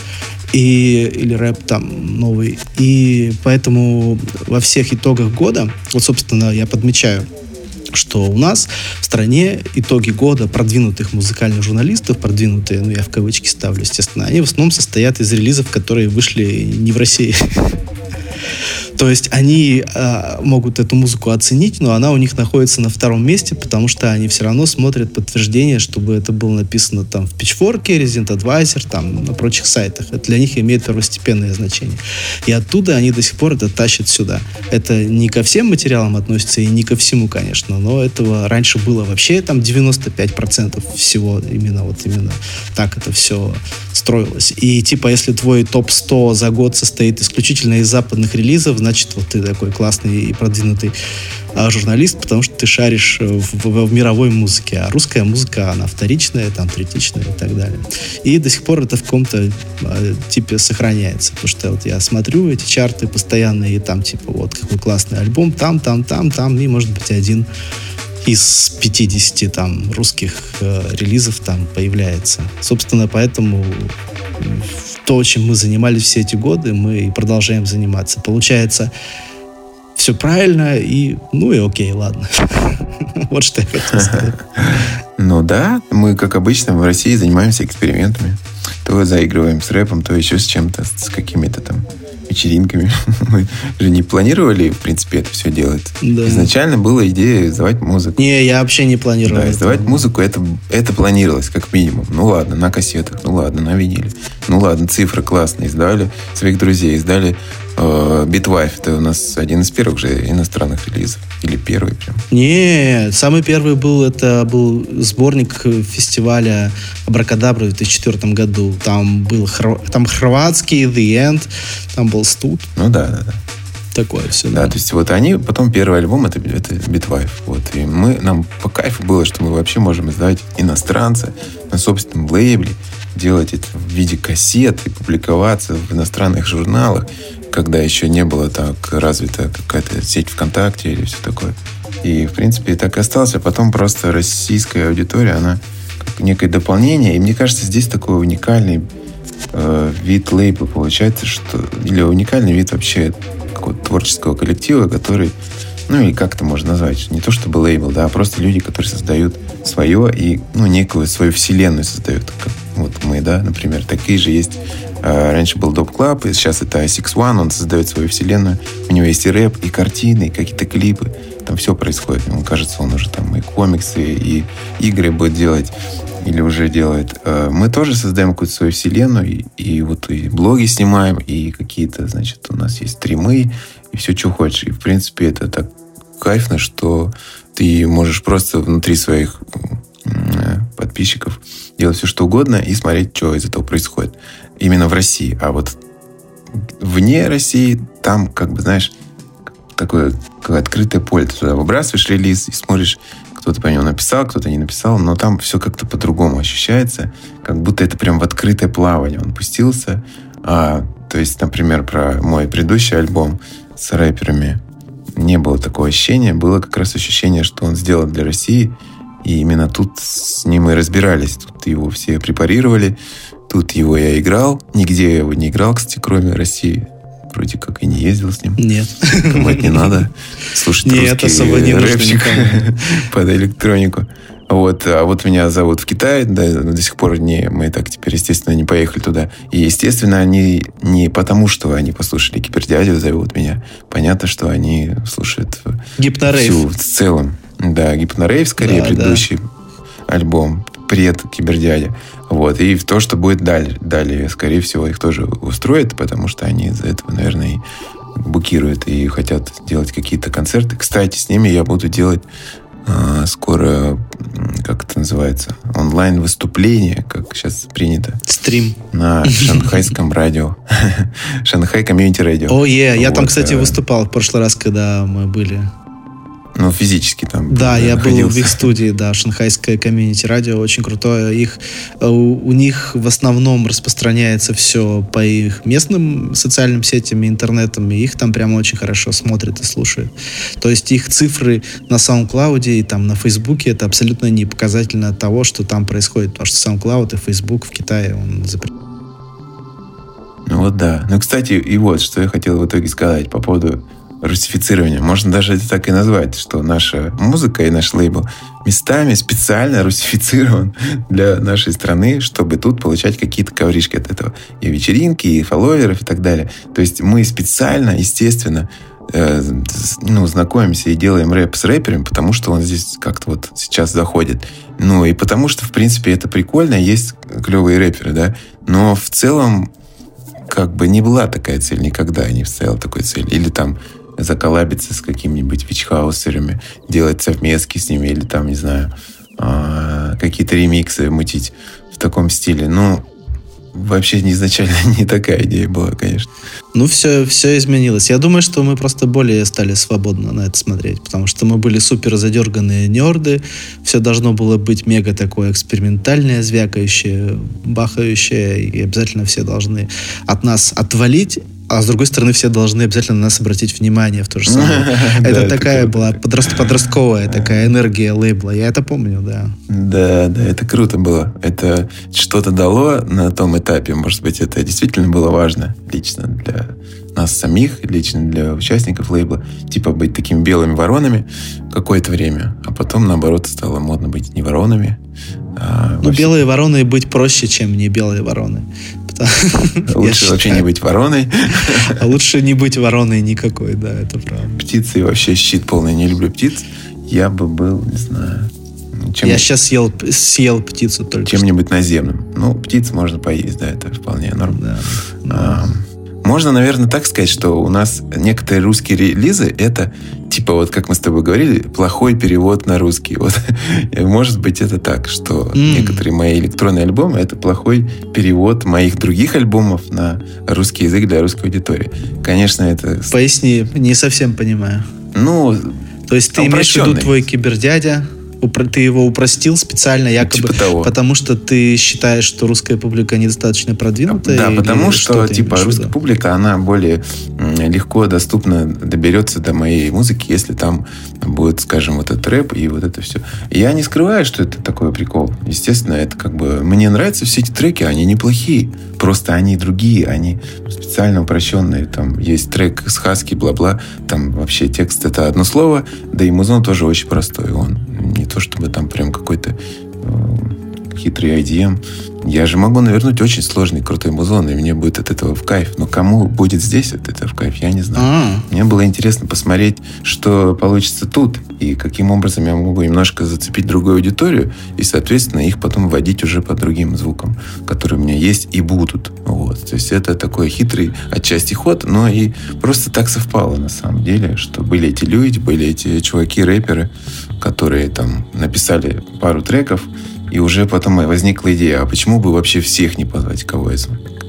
и, или рэп там новый. И поэтому во всех итогах года, вот, собственно, я подмечаю, что у нас в стране итоги года продвинутых музыкальных журналистов, продвинутые, ну я в кавычки ставлю, естественно, они в основном состоят из релизов, которые вышли не в России. То есть они э, могут эту музыку оценить, но она у них находится на втором месте, потому что они все равно смотрят подтверждение, чтобы это было написано там в Pitchfork, Resident Advisor, там на прочих сайтах. Это для них имеет первостепенное значение. И оттуда они до сих пор это тащат сюда. Это не ко всем материалам относится и не ко всему, конечно, но этого раньше было вообще там 95% всего именно вот именно так это все строилось. И типа если твой топ-100 за год состоит исключительно из западных релизов, значит, вот ты такой классный и продвинутый а, журналист, потому что ты шаришь в, в, в мировой музыке, а русская музыка, она вторичная, там, третичная и так далее. И до сих пор это в каком-то а, типе сохраняется, потому что вот я смотрю эти чарты постоянные, и там, типа, вот, какой классный альбом, там, там, там, там, и, может быть, один из 50 там русских э, релизов там появляется. Собственно, поэтому то, чем мы занимались все эти годы, мы и продолжаем заниматься. Получается, все правильно, и ну и окей, ладно. Вот что я хотел сказать. Ну да, мы, как обычно, в России занимаемся экспериментами. То заигрываем с рэпом, то еще с чем-то, с какими-то там вечеринками. Мы же не планировали, в принципе, это все делать. Да. Изначально была идея издавать музыку. Не, я вообще не планировал. Да, издавать это. музыку, это, это планировалось, как минимум. Ну ладно, на кассетах, ну ладно, на виниле. Ну ладно, цифры классные. Издали своих друзей, издали э, Bitwife. Это у нас один из первых же иностранных релизов. Или первый прям. Не, самый первый был, это был сборник фестиваля Абракадабра в 2004 году. Там был там хорватский The End, там был Студ. Ну да, да, да. Такое все. Да, да, то есть вот они, потом первый альбом, это, это Bitwife. Вот. И мы, нам по кайфу было, что мы вообще можем издавать иностранца на собственном лейбле, делать это в виде кассет и публиковаться в иностранных журналах, когда еще не было так развита какая-то сеть ВКонтакте или все такое. И, в принципе, так и осталось. А потом просто российская аудитория, она некое дополнение. И мне кажется, здесь такой уникальный э, вид лейбла получается, что или уникальный вид вообще какого-то творческого коллектива, который, ну или как это можно назвать, не то чтобы лейбл, да, а просто люди, которые создают свое и, ну, некую свою вселенную создают, как вот мы, да, например, такие же есть. Э, раньше был Доп и сейчас это Six One, он создает свою вселенную. У него есть и рэп, и картины, и какие-то клипы. Там все происходит. Ему кажется, он уже там и комиксы, и игры будет делать или уже делает. Э, мы тоже создаем какую-то свою вселенную, и, и вот и блоги снимаем, и какие-то, значит, у нас есть стримы, и все, что хочешь. И, в принципе, это так кайфно, что ты можешь просто внутри своих э, подписчиков делать все, что угодно, и смотреть, что из этого происходит. Именно в России. А вот вне России, там, как бы, знаешь, такое как открытое поле. Ты туда выбрасываешь релиз и смотришь, кто-то по нему написал, кто-то не написал, но там все как-то по-другому ощущается, как будто это прям в открытое плавание он пустился. А, то есть, например, про мой предыдущий альбом с рэперами не было такого ощущения, было как раз ощущение, что он сделал для России, и именно тут с ним и разбирались. Тут его все препарировали, тут его я играл, нигде я его не играл, кстати, кроме России вроде как и не ездил с ним. Нет. Это не надо слушать Нет, русский особо не рэпчик под электронику. Вот, а вот меня зовут в Китай, да, до сих пор не, мы так теперь, естественно, не поехали туда. И, естественно, они не потому, что они послушали Кибердядю, зовут меня. Понятно, что они слушают Гипнорейв. всю в целом. Да, Гипнорейв, скорее, Да, предыдущий альбом. Пред Кибердядя. Вот. И то, что будет далее, далее, скорее всего, их тоже устроит, потому что они из-за этого, наверное, и букируют и хотят делать какие-то концерты. Кстати, с ними я буду делать скоро, м, как это называется, онлайн-выступление, как сейчас принято, Стрим. на шанхайском радио. Шанхай комьюнити радио. О, е, я там, кстати, э, выступал в прошлый раз, когда мы были. Ну, физически там. Да, я был в находился. их студии, да, шанхайское комьюнити радио, очень крутое. Их, э, у, у них в основном распространяется все по их местным социальным сетям и интернетам, и их там прямо очень хорошо смотрят и слушают. То есть их цифры на SoundCloud и там на Фейсбуке это абсолютно не показательно того, что там происходит, потому что SoundCloud и Facebook в Китае он запрещен. Ну вот да. Ну, кстати, и вот, что я хотел в итоге сказать по поводу русифицирования. Можно даже это так и назвать, что наша музыка и наш лейбл местами специально русифицирован для нашей страны, чтобы тут получать какие-то ковришки от этого. И вечеринки, и фолловеров, и так далее. То есть мы специально, естественно, э, ну, знакомимся и делаем рэп с рэпером, потому что он здесь как-то вот сейчас заходит. Ну, и потому что, в принципе, это прикольно, есть клевые рэперы, да. Но в целом как бы не была такая цель, никогда не стояла такой цели. Или там заколабиться с какими-нибудь вичхаусерами, делать совместки с ними, или там, не знаю, а, какие-то ремиксы мутить в таком стиле. Ну, вообще изначально не такая идея была, конечно. Ну, все, все изменилось. Я думаю, что мы просто более стали свободно на это смотреть, потому что мы были супер задерганные нерды, все должно было быть мега такое экспериментальное, звякающее, бахающее, и обязательно все должны от нас отвалить, а с другой стороны все должны обязательно на нас обратить внимание в то же самое. Это такая была подрост- подростковая такая энергия лейбла. Я это помню, да. Да, да, это круто было. Это что-то дало на том этапе. Может быть, это действительно было важно лично для нас самих, лично для участников лейбла. Типа быть такими белыми воронами какое-то время. А потом, наоборот, стало модно быть не воронами. а Ну, белые вороны быть проще, чем не белые вороны. Лучше вообще не быть вороной. А лучше не быть вороной никакой, да, это правда. Птицы вообще щит полный. Не люблю птиц. Я бы был, не знаю, чем, Я сейчас съел, съел птицу только чем-нибудь наземным. Ну, птиц можно поесть, да, это вполне норм. Да. А, Можно, наверное, так сказать, что у нас некоторые русские релизы это типа вот как мы с тобой говорили, плохой перевод на русский. Вот может быть это так, что М. некоторые мои электронные альбомы это плохой перевод моих других альбомов на русский язык для русской аудитории. Конечно, это Поясни, не совсем понимаю. ну То есть ты имеешь в виду твой кибердядя, ты его упростил специально, якобы, типа того. потому что ты считаешь, что русская публика недостаточно продвинутая? Да, потому что, ты типа, русская виду? публика, она более легко доступно доберется до моей музыки, если там будет, скажем, вот этот рэп и вот это все. Я не скрываю, что это такой прикол. Естественно, это как бы... Мне нравятся все эти треки, они неплохие. Просто они другие, они специально упрощенные. Там есть трек с Хаски, бла-бла. Там вообще текст это одно слово, да и музон тоже очень простой. Он не то чтобы там прям какой-то э, хитрый IDM. Я же могу навернуть очень сложный, крутой музон, и мне будет от этого в кайф. Но кому будет здесь от этого в кайф, я не знаю. А, Мне было интересно посмотреть, что получится тут, и каким образом я могу немножко зацепить другую аудиторию, и, соответственно, их потом вводить уже по другим звукам, которые у меня есть и будут. Вот. То есть это такой хитрый отчасти ход, но и просто так совпало на самом деле, что были эти люди, были эти чуваки-рэперы, которые там написали пару треков, и уже потом возникла идея, а почему бы вообще всех не позвать, кого я,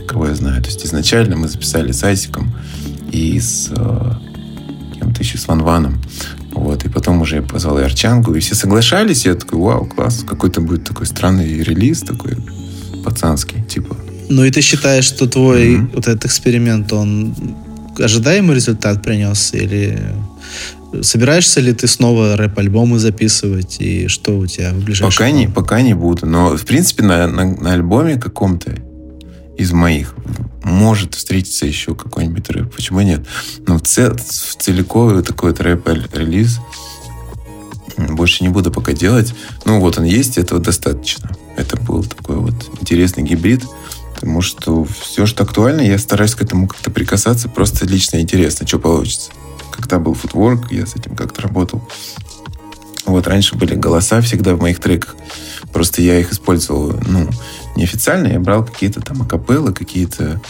кого я знаю. То есть изначально мы записали с Айсиком и с э, кем-то еще, с Ван Ваном. Вот, и потом уже я позвал и Арчангу, и все соглашались, и я такой, вау, класс, какой-то будет такой странный релиз, такой пацанский, типа. ну и ты считаешь, что твой Мгм. вот этот эксперимент, он ожидаемый результат принес? Или собираешься ли ты снова рэп-альбомы записывать? И что у тебя в ближайшем Пока не, пока не буду. Но, в принципе, на, на, на альбоме каком-то из моих может встретиться еще какой-нибудь рэп. Почему нет? Но в, цел, в целиковый такой вот рэп-релиз больше не буду пока делать. Ну, вот он есть, этого достаточно. Это был такой вот интересный гибрид, потому что все, что актуально, я стараюсь к этому как-то прикасаться, просто лично интересно, что получится. Когда был футворк, я с этим как-то работал. Вот раньше были голоса всегда в моих треках. Просто я их использовал, ну, неофициально. Я брал какие-то там акапеллы, какие-то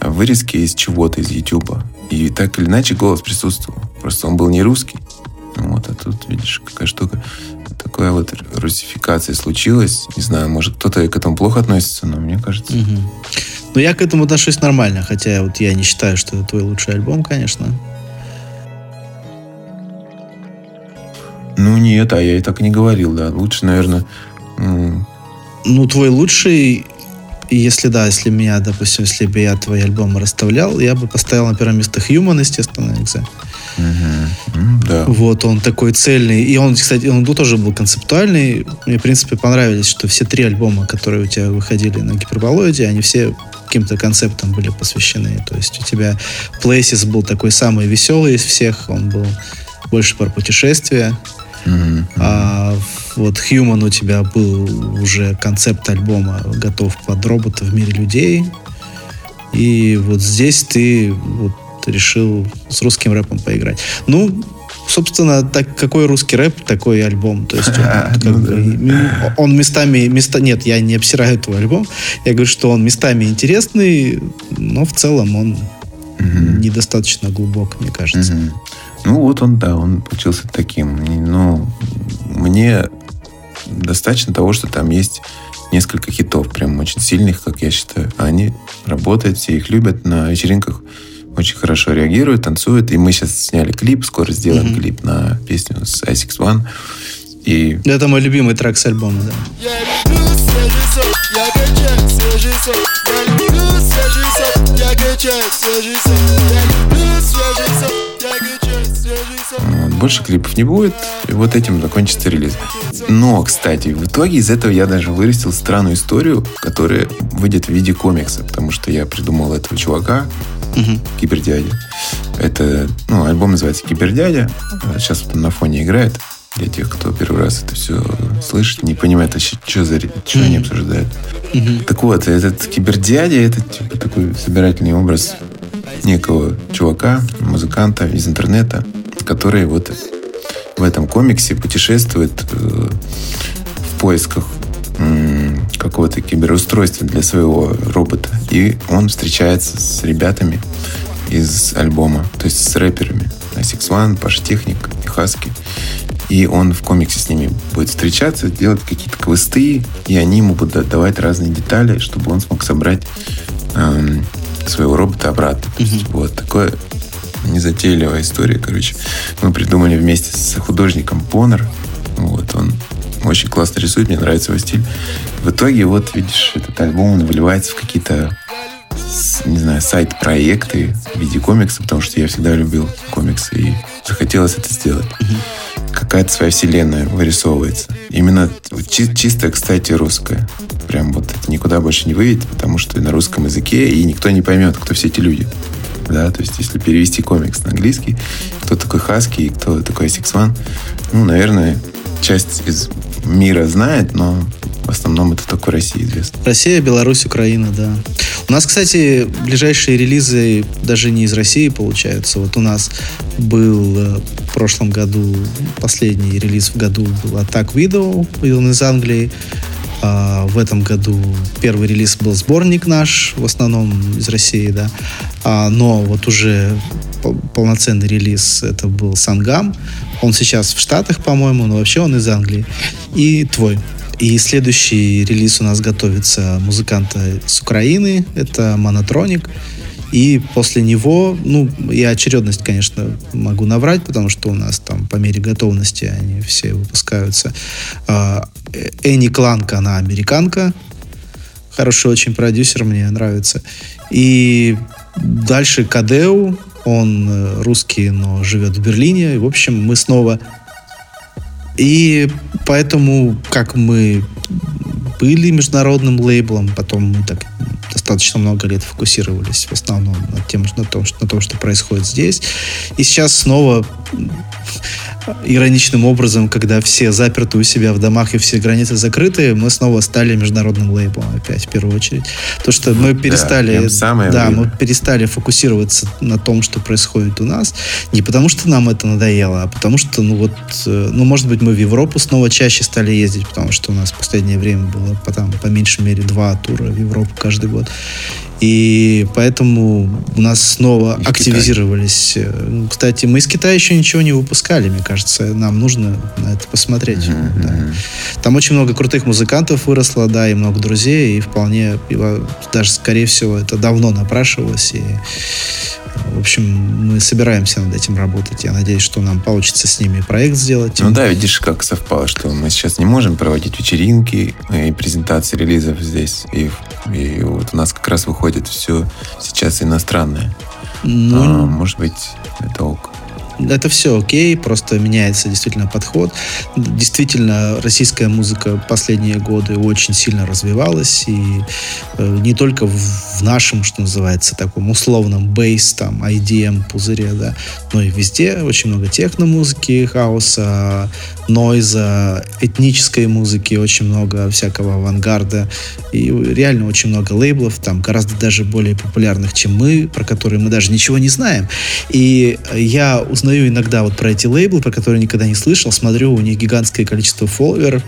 а, вырезки из чего-то, из Ютуба. И так или иначе голос присутствовал. Просто он был не русский. Вот, а тут, видишь, какая штука. Такая вот русификация случилась. Не знаю, может, кто-то к этому плохо относится, но мне кажется... Мгм. Ну, я к этому отношусь нормально, хотя вот я не считаю, что это твой лучший альбом, конечно. Ну, нет, а я и так не говорил, да. Лучше, наверное... Ну, твой лучший, если да, если меня, допустим, если бы я твои альбомы расставлял, я бы поставил на первое место Human, естественно, мгм, м, Да. Вот, он такой цельный. И он, кстати, он тоже был концептуальный. Мне, в принципе, понравились, что все три альбома, которые у тебя выходили на гиперболоиде, они все каким-то концептом были посвящены. То есть у тебя Places был такой самый веселый из всех, он был больше про путешествия. А вот Human у тебя был уже концепт альбома готов под робота в мире людей. И вот здесь ты вот решил с русским рэпом поиграть. Ну, собственно, так, какой русский рэп, такой альбом. То есть он, как Ну бы, он местами, места, нет, я не обсираю твой альбом. Я говорю, что он местами интересный, но в целом он недостаточно глубок, мне кажется. Ну вот он, да, он получился таким. Ну, мне достаточно того, что там есть несколько хитов, прям очень сильных, как я считаю. Они работают, все их любят, на вечеринках очень хорошо реагируют, танцуют. И мы сейчас сняли клип, скоро сделаем Мгм. клип на песню с Isaac One. И Это мой любимый трек с альбома, да. Я люблю свежий сок, я качаю свежий сок. Я люблю свежий сок, я качаю свежий сок. Я люблю свежий сок, Больше клипов не будет, и вот этим закончится релиз. Но, кстати, в итоге из этого я даже вырастил странную историю, которая выйдет в виде комикса, потому что я придумал этого чувака, Мгм. Кибердядя. Это, ну, альбом называется Кибердядя. Сейчас он на фоне играет. Для тех, кто первый раз это все слышит, не понимает, а что за что они обсуждают. Мгм. Так вот, этот кибердядя, это типа такой собирательный образ некого чувака, музыканта из интернета, который вот в этом комиксе путешествует э, в поисках какого-то киберустройства для своего робота. И он встречается с ребятами из альбома, то есть с рэперами. Асикс One, Паша Техник и Хаски. И он в комиксе с ними будет встречаться, делать какие-то квесты, и они ему будут давать разные детали, чтобы он смог собрать эм, своего робота обратно. То есть вот такое незатейливая история, короче. Мы придумали вместе с художником Понер. Вот он очень классно рисует, мне нравится его стиль. В итоге, вот, видишь, этот альбом, он выливается в какие-то, не знаю, сайт-проекты в виде комикса, потому что я всегда любил комиксы, и захотелось это сделать. Какая-то своя вселенная вырисовывается. Именно чи- чисто, кстати, русская. Прям вот это никуда больше не выйдет, потому что на русском языке, и никто не поймет, кто все эти люди. Да, то есть, если перевести комикс на английский, кто такой Хаски кто такой One, ну, наверное, часть из мира знает, но в основном это только в России известно. Россия, Беларусь, Украина, да. У нас, кстати, ближайшие релизы даже не из России получаются. Вот у нас был э, в прошлом году, последний релиз в году был Attack Widow, он из Англии. А в этом году первый релиз был сборник наш, в основном из России, да. А, но вот уже полноценный релиз это был Сангам. Он сейчас в Штатах, по-моему, но вообще он из Англии. И твой. И следующий релиз у нас готовится музыканта с Украины. Это Монотроник. И после него, ну, я очередность, конечно, могу наврать, потому что у нас там по мере готовности они все выпускаются. А, Энни Кланка, она американка. Хороший очень продюсер, мне нравится. И дальше Кадеу, он э, русский, но живет в Берлине. В общем, мы снова... И поэтому, как мы были международным лейблом, потом мы так достаточно много лет фокусировались в основном на, тем, на, том, на том, что происходит здесь. И сейчас снова ироничным образом, когда все заперты у себя в домах и все границы закрыты, мы снова стали международным лейблом опять в первую очередь. То, что мы перестали, да, да мы перестали фокусироваться на том, что происходит у нас, не потому что нам это надоело, а потому что, ну вот, э, ну может быть мы в Европу снова чаще стали ездить, потому что у нас в последнее время было по, там, по меньшей мере два тура в Европу каждый год. И поэтому у нас снова из активизировались. Китая. Ну, кстати, мы из Китая еще ничего не выпускали, мне кажется. Нам нужно на это посмотреть. Mm-hmm. Да. Там очень много крутых музыкантов выросло, да, и много друзей, и вполне, и даже, скорее всего, это давно напрашивалось. И в общем, мы собираемся над этим работать. Я надеюсь, что нам получится с ними проект сделать. Ну да, видишь, как совпало, что мы сейчас не можем проводить вечеринки и презентации релизов здесь. И, и вот у нас как раз выходит все сейчас иностранное. Ну, а, может быть, это ок это все окей, просто меняется действительно подход. Действительно, российская музыка последние годы очень сильно развивалась, и э, не только в нашем, что называется, таком условном бейс, там, IDM пузыре, да, но и везде очень много техно-музыки, хаоса, нойза, этнической музыки, очень много всякого авангарда, и реально очень много лейблов, там, гораздо даже более популярных, чем мы, про которые мы даже ничего не знаем. И я узнаю иногда вот про эти лейблы, про которые никогда не слышал, смотрю, у них гигантское количество фолловеров,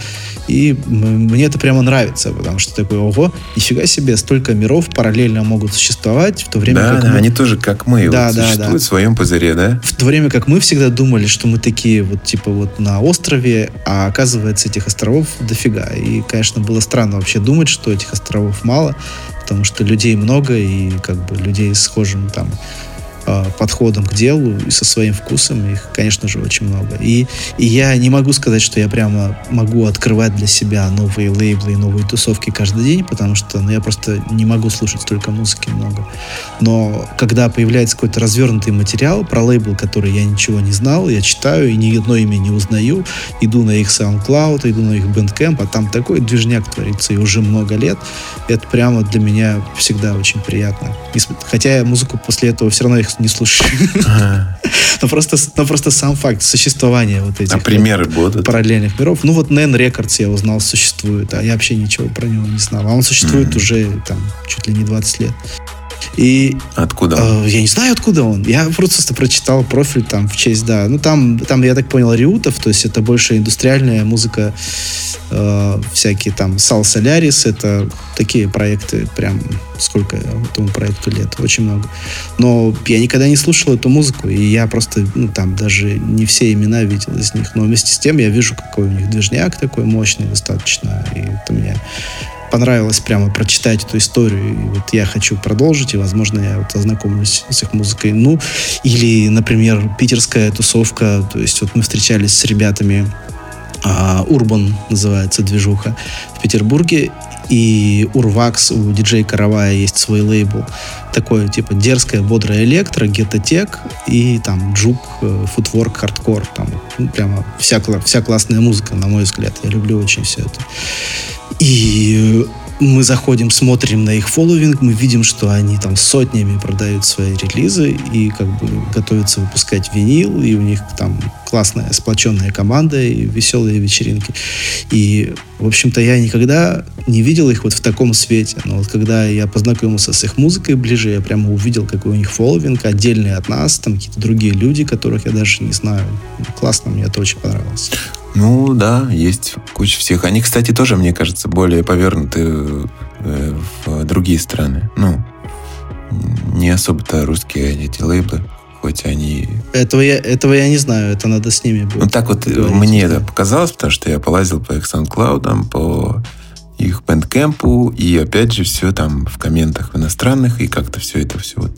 и мне это прямо нравится, потому что такой, ого, нифига себе, столько миров параллельно могут существовать, в то время да, как да, мы... они тоже как мы, да, вот, да, существуют да. в своем пузыре, да? В то время как мы всегда думали, что мы такие вот типа вот на острове, а оказывается этих островов дофига. И, конечно, было странно вообще думать, что этих островов мало, потому что людей много, и как бы людей с схожим там Э, подходом к делу и со своим вкусом. Их, конечно же, очень много. И, и я не могу сказать, что я прямо могу открывать для себя новые лейблы и новые тусовки каждый день, потому что ну, я просто не могу слушать столько музыки много. Но когда появляется какой-то развернутый материал про лейбл, который я ничего не знал, я читаю и ни одно имя не узнаю, иду на их SoundCloud, иду на их Bandcamp, а там такой движняк творится и уже много лет. Это прямо для меня всегда очень приятно. Хотя я музыку после этого все равно их не слушаю. Но просто, но просто сам факт существования вот этих а примеры будут? параллельных миров. Ну вот Нэн Рекордс я узнал существует, а я вообще ничего про него не знал. А он существует mm-hmm. уже там чуть ли не 20 лет. И, откуда он? Э, я не знаю, откуда он. Я просто прочитал профиль там в честь, да. Ну, там, там я так понял, Риутов, то есть это больше индустриальная музыка, э, всякие там Сал Солярис, это такие проекты, прям сколько этому проекту лет, очень много. Но я никогда не слушал эту музыку, и я просто, ну, там даже не все имена видел из них, но вместе с тем я вижу, какой у них движняк такой мощный достаточно, и это меня понравилось прямо прочитать эту историю. И вот я хочу продолжить, и, возможно, я вот ознакомлюсь с их музыкой. Ну, или, например, питерская тусовка. То есть вот мы встречались с ребятами а, Urban называется движуха в Петербурге. И Урвакс у диджей Каравая есть свой лейбл. Такой, типа, дерзкая, бодрая электро, ghettotech и там juke, э, footwork, хардкор. Там ну, прямо вся, вся классная музыка, на мой взгляд. Я люблю очень все это. И мы заходим, смотрим на их following, мы видим, что они там сотнями продают свои релизы и как бы готовятся выпускать винил, и у них там классная сплоченная команда и веселые вечеринки. И, в общем-то, я никогда не видел их вот в таком свете. Но вот когда я познакомился с их музыкой ближе, я прямо увидел, какой у них фолловинг, отдельный от нас, там какие-то другие люди, которых я даже не знаю. Классно, мне это очень понравилось. Ну да, есть куча всех. Они, кстати, тоже, мне кажется, более повернуты э, в другие страны. Ну, не особо-то русские эти лейблы, хоть они... Этого я, этого я не знаю, это надо с ними будет Ну так вот говорить, мне да. это показалось, потому что я полазил по их SoundCloud, по их Bandcamp, и опять же все там в комментах в иностранных, и как-то все это все вот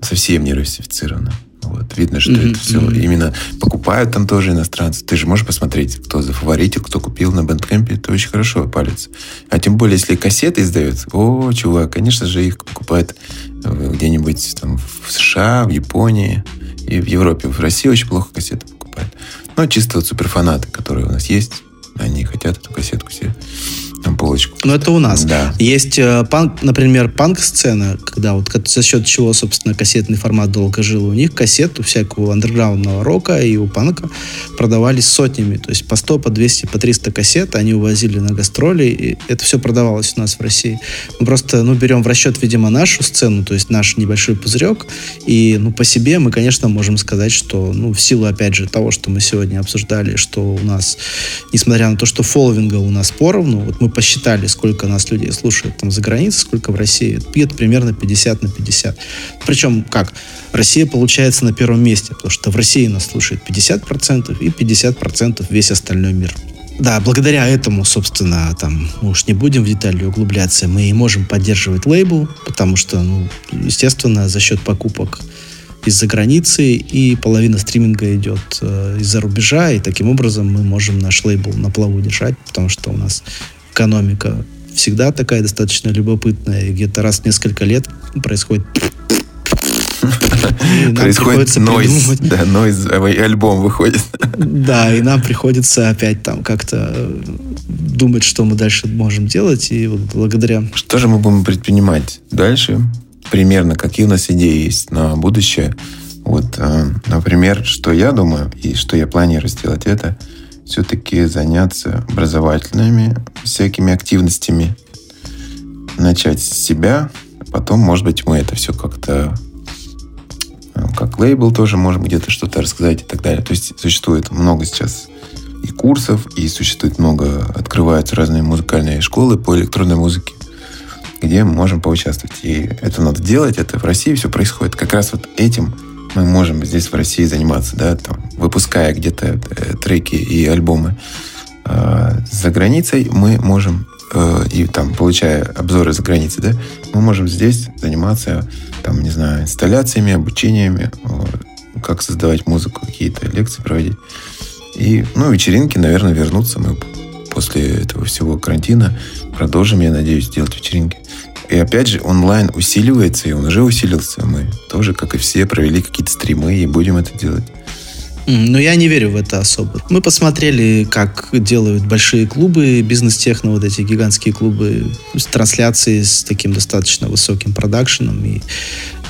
совсем не русифицировано. Вот. Видно, что mm-hmm. это все mm-hmm. именно покупают там тоже иностранцы. Ты же можешь посмотреть, кто за фаворитил, кто купил на Bandcamp. Это очень хорошо палец. А тем более, если кассеты издают, о, чувак, конечно же, их покупают э, где-нибудь там в США, в Японии и в Европе. В России очень плохо кассеты покупают. Но чисто вот суперфанаты, которые у нас есть, они хотят эту кассетку себе на полочку. Но это у нас. Да. Есть э, панк, например, панк-сцена, когда вот за счет чего, собственно, кассетный формат долго жил. У них кассету всякого андерграундного рока и у панка продавались сотнями. То есть по 100, по 200, по 300 кассет они увозили на гастроли, и это все продавалось у нас в России. Мы просто, ну, берем в расчет, видимо, нашу сцену, то есть наш небольшой пузырек, и, ну, по себе мы, конечно, можем сказать, что, ну, в силу, опять же, того, что мы сегодня обсуждали, что у нас, несмотря на то, что фолловинга у нас поровну, вот мы посчитали, сколько нас людей слушают там за границей, сколько в России. Это примерно 50 на 50. Причем как? Россия получается на первом месте, потому что в России нас слушает 50% и 50% весь остальной мир. Да, благодаря этому, собственно, там, мы уж не будем в детали углубляться, мы и можем поддерживать лейбл, потому что, ну, естественно, за счет покупок из-за границы, и половина стриминга идет э, из-за рубежа, и таким образом мы можем наш лейбл на плаву держать, потому что у нас экономика всегда такая достаточно любопытная, и где-то раз в несколько лет происходит Происходит нойз, да, нойз, альбом выходит. Да, и нам приходится опять там как-то думать, что мы дальше можем делать, и вот благодаря... Что же мы будем предпринимать дальше? Примерно какие у нас идеи есть на будущее? Вот, э, например, что я думаю и что я планирую сделать, это все-таки заняться образовательными всякими активностями, начать с себя, потом, может быть, мы это все как-то э, как лейбл тоже можем где-то что-то рассказать и так далее. То есть существует много сейчас и курсов, и существует много, открываются разные музыкальные школы по электронной музыке, где мы можем поучаствовать. И это надо делать, это в России все происходит. Как раз вот этим мы можем здесь в России заниматься, да, там, выпуская где-то э, треки и альбомы э, за границей, мы можем э, и там получая обзоры за границей, да, мы можем здесь заниматься, там, не знаю, инсталляциями, обучениями, как создавать музыку, какие-то лекции проводить. И, ну, вечеринки, наверное, вернутся мы после этого всего карантина. Продолжим, я надеюсь, делать вечеринки. И опять же, онлайн усиливается, и он уже усилился. Мы тоже, как и все, провели какие-то стримы и будем это делать. Но я не верю в это особо. Мы посмотрели, как делают большие клубы, бизнес-техно, вот эти гигантские клубы с трансляцией с таким достаточно высоким продакшеном. И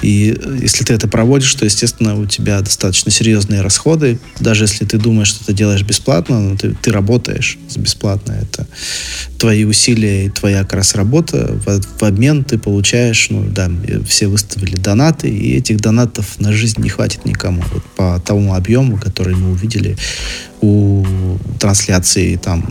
и если ты это проводишь, то, естественно, у тебя достаточно серьезные расходы. Даже если ты думаешь, что ты делаешь бесплатно, но ты, ты работаешь бесплатно. Это твои усилия и твоя как раз работа. В, в обмен ты получаешь, ну да, все выставили донаты, и этих донатов на жизнь не хватит никому. Вот по тому объему, который мы увидели у трансляции там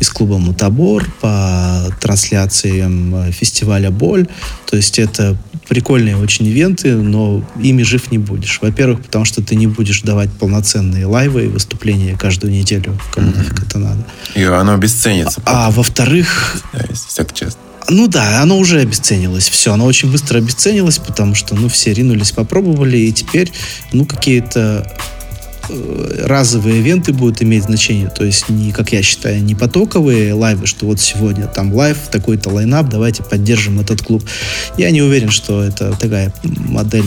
из клуба Мутабор, по трансляциям фестиваля Боль. То есть это прикольные очень ивенты, но ими жив не будешь. Во-первых, потому что ты не будешь давать полноценные лайвы и выступления каждую неделю. Кому mm-hmm. нафиг это надо. И оно обесценится. А, а во-вторых... Да, если так честно. Ну да, оно уже обесценилось. Все, оно очень быстро обесценилось, потому что, ну, все ринулись, попробовали, и теперь, ну, какие-то э, разовые ивенты будут иметь значение, то есть не, как я считаю, не потоковые лайвы, что вот сегодня там live, такой-то line-up, давайте поддержим этот клуб. Я не уверен, что это такая модель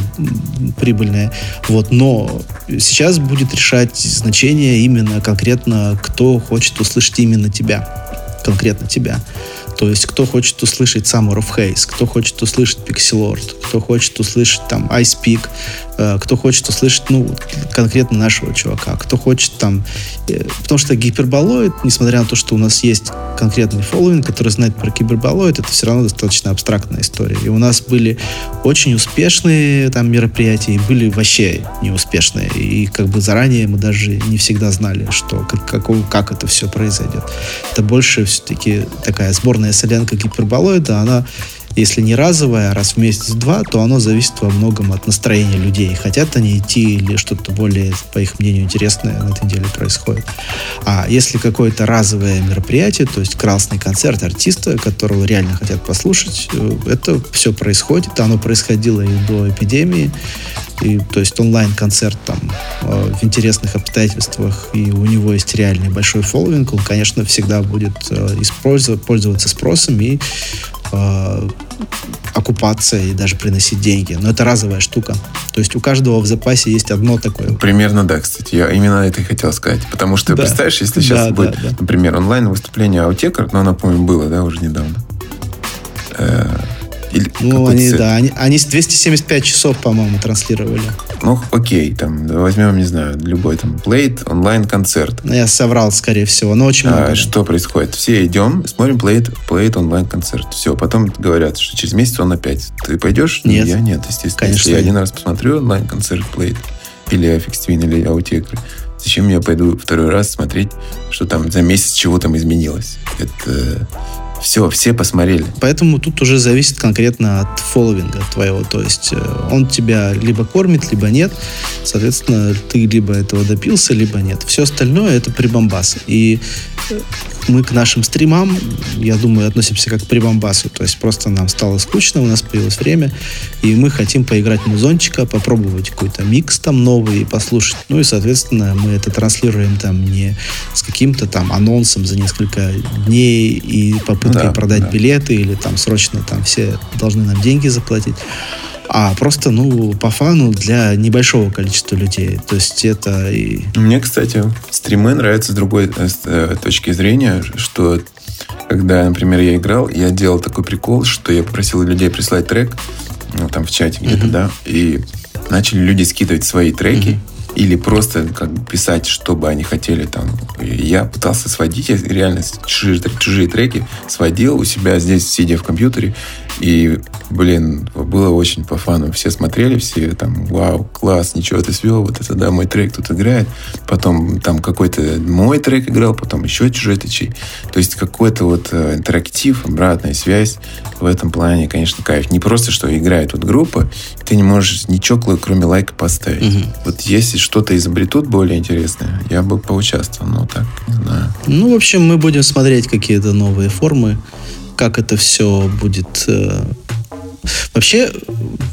прибыльная. Вот, но сейчас будет решать значение именно конкретно, кто хочет услышать именно тебя конкретно тебя. То есть, кто хочет услышать Summer of Haze, кто хочет услышать Pixelord, кто хочет услышать там Ice Peak, э, кто хочет услышать, ну, конкретно нашего чувака, кто хочет там... Э, потому что гиперболоид, несмотря на то, что у нас есть конкретный фолловинг, который знает про гиперболоид, это все равно достаточно абстрактная история. И у нас были очень успешные там мероприятия, и были вообще неуспешные. И как бы заранее мы даже не всегда знали, что, как, как, это все произойдет. Это больше все-таки такая сборная солянка гиперболоида, она если не разовая, а раз в месяц-два, то оно зависит во многом от настроения людей. Хотят они идти или что-то более, по их мнению, интересное на этой неделе происходит. А если какое-то разовое мероприятие, то есть красный концерт артиста, которого реально хотят послушать, э, это все происходит. Оно происходило и до эпидемии. И, то есть онлайн-концерт там э, в интересных обстоятельствах, и у него есть реальный большой фолловинг, он, конечно, всегда будет э, использовать, пользоваться спросом и окупаться и даже приносить деньги. Но это разовая штука. То есть у каждого в запасе есть одно такое. Примерно да, кстати. Я именно это и хотел сказать. Потому что, да. представляешь, если сейчас да, будет, да, да. например, онлайн-выступление Аутекер, но оно, по-моему, было, да, уже недавно. Э, или ну, они, да, они, они 275 часов, по-моему, транслировали. Ну, окей, там, возьмем, не знаю, любой там плейт, онлайн-концерт. Ну, я соврал, скорее всего, но очень много. А, что происходит? Все идем, смотрим плейт, плейт онлайн-концерт. Все, потом говорят, что через месяц он опять. Ты пойдешь? Нет. Я нет, естественно. Конечно. Я один раз посмотрю онлайн-концерт плейт или Twin, или Аутекры, зачем я пойду второй раз смотреть, что там за месяц чего там изменилось? Это все, все посмотрели. Поэтому тут уже зависит конкретно от фолловинга твоего. То есть э, он тебя либо кормит, либо нет. Соответственно, ты либо этого допился, либо нет. Все остальное это прибамбасы. И э, мы к нашим стримам, я думаю, относимся как к прибамбасу. То есть просто нам стало скучно, у нас появилось время, и мы хотим поиграть музончика, попробовать какой-то микс там новый, послушать. Ну и, соответственно, мы это транслируем там не с каким-то там анонсом за несколько дней и попыткой да, продать да. билеты или там срочно там все должны нам деньги заплатить а просто, ну, по фану для небольшого количества людей. То есть это и... Мне, кстати, стримы нравятся с другой э, с, э, точки зрения, что когда, например, я играл, я делал такой прикол, что я попросил людей прислать трек, ну, там в чате где-то, mm-hmm. да, и начали люди скидывать свои треки, mm-hmm или просто как бы писать, что бы они хотели там. Я пытался сводить, я реально чужие, чужие треки сводил у себя здесь, сидя в компьютере, и, блин, было очень по фану. Все смотрели, все там, вау, класс, ничего ты свел, вот это, да, мой трек тут играет. Потом там какой-то мой трек играл, потом еще чужой тычей. То есть какой-то вот э, интерактив, обратная связь в этом плане, конечно, кайф. Не просто, что играет вот группа, ты не можешь ничего, кроме лайка поставить. Угу. Вот если что-то изобретут более интересное, я бы поучаствовал, но так, не знаю. Ну, в общем, мы будем смотреть какие-то новые формы как это все будет э, Вообще,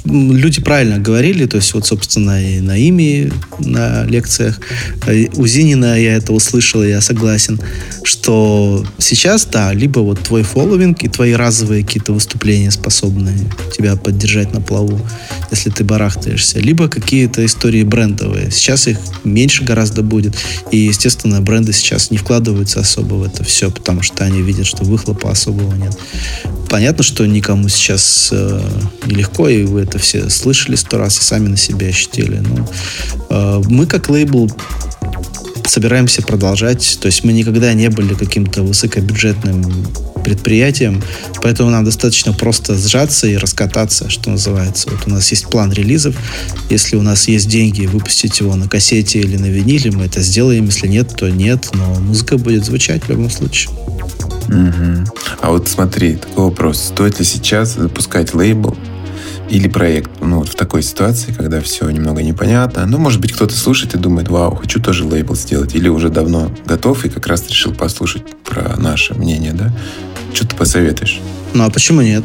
люди правильно говорили, то есть вот, собственно, и на ими на лекциях. Э, у Зинина я это услышал, я согласен, что сейчас, да, либо вот твой фолловинг и твои разовые какие-то выступления способны тебя поддержать на плаву, если ты барахтаешься, либо какие-то истории брендовые. Сейчас их меньше гораздо будет, и, естественно, бренды сейчас не вкладываются особо в это все, потому что они видят, что выхлопа особого нет. Понятно, что никому сейчас э, нелегко, и вы это все слышали сто раз и сами на себе ощутили. Но э, мы как лейбл собираемся продолжать. То есть мы никогда не были каким-то высокобюджетным предприятием, поэтому нам достаточно просто сжаться и раскататься, что называется. Вот у нас есть план релизов. Если у нас есть деньги выпустить его на кассете или на виниле, мы это сделаем. Если нет, то нет, но музыка будет звучать в любом случае. Угу. А вот смотри, такой вопрос. Стоит ли сейчас запускать лейбл или проект, ну, вот в такой ситуации, когда все немного непонятно. Ну, может быть, кто-то слушает и думает, вау, хочу тоже лейбл сделать. Или уже давно готов и как раз решил послушать про наше мнение, да? Что ты посоветуешь? Ну, а почему нет?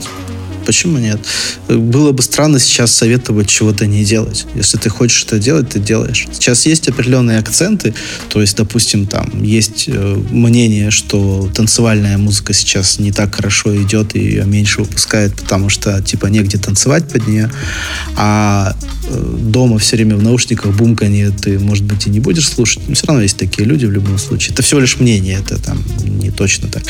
Почему нет? Было бы странно сейчас советовать чего-то не делать. Если ты хочешь это делать, ты делаешь. Сейчас есть определенные акценты, то есть, допустим, там есть э, мнение, что танцевальная музыка сейчас не так хорошо идет и ее меньше выпускают, потому что, типа, негде танцевать под нее, а э, дома все время в наушниках бумканье ты, может быть, и не будешь слушать, но все равно есть такие люди в любом случае. Это всего лишь мнение, это там не точно так.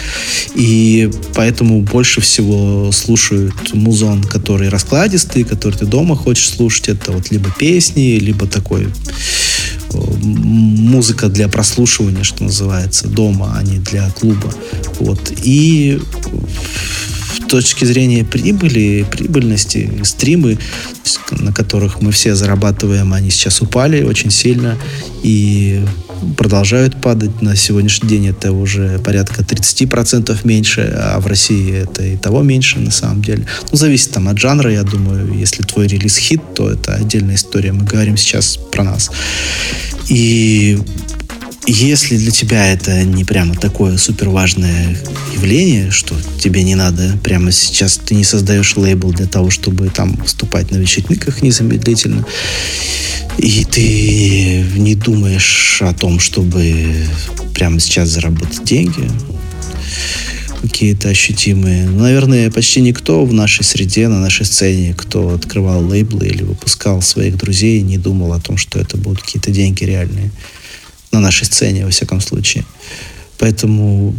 И поэтому больше всего слушают музон, который раскладистый, который ты дома хочешь слушать. Это вот либо песни, либо такой музыка для прослушивания, что называется, дома, а не для клуба. Вот. И с точки зрения прибыли, прибыльности, стримы, на которых мы все зарабатываем, они сейчас упали очень сильно. И продолжают падать. На сегодняшний день это уже порядка 30% меньше, а в России это и того меньше на самом деле. Ну, зависит там от жанра, я думаю. Если твой релиз хит, то это отдельная история. Мы говорим сейчас про нас. И если для тебя это не прямо такое супер важное явление, что тебе не надо прямо сейчас, ты не создаешь лейбл для того, чтобы там выступать на вечеринках незамедлительно, и ты не думаешь о том, чтобы прямо сейчас заработать деньги, какие-то ощутимые. Ну, наверное, почти никто в нашей среде, на нашей сцене, кто открывал лейблы или выпускал своих друзей, не думал о том, что это будут какие-то деньги реальные. На нашей сцене, во всяком случае. Поэтому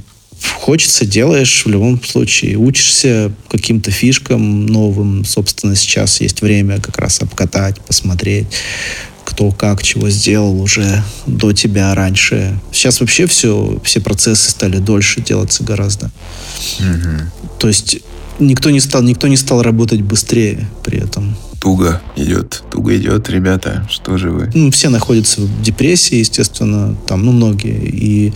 хочется, делаешь в любом случае. Учишься каким-то фишкам новым. Собственно, сейчас есть время как раз обкатать, посмотреть кто как чего сделал уже до тебя раньше. Сейчас вообще все, все процессы стали дольше делаться гораздо. Угу. То есть никто не стал, никто не стал работать быстрее при этом туго идет. Туго идет, ребята. Что же вы? Ну, все находятся в депрессии, естественно. Там, ну, многие. И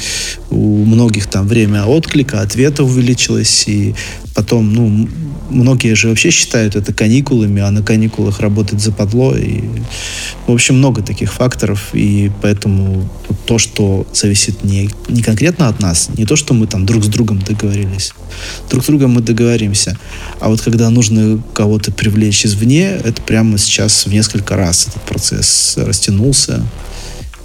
у многих там время отклика, ответа увеличилось. И потом, ну, многие же вообще считают это каникулами, а на каникулах работать западло. И, в общем, много таких факторов. И поэтому то, что зависит не, не конкретно от нас, не то, что мы там друг с другом договорились. Друг с другом мы договоримся. А вот когда нужно кого-то привлечь извне, это прямо сейчас в несколько раз этот процесс растянулся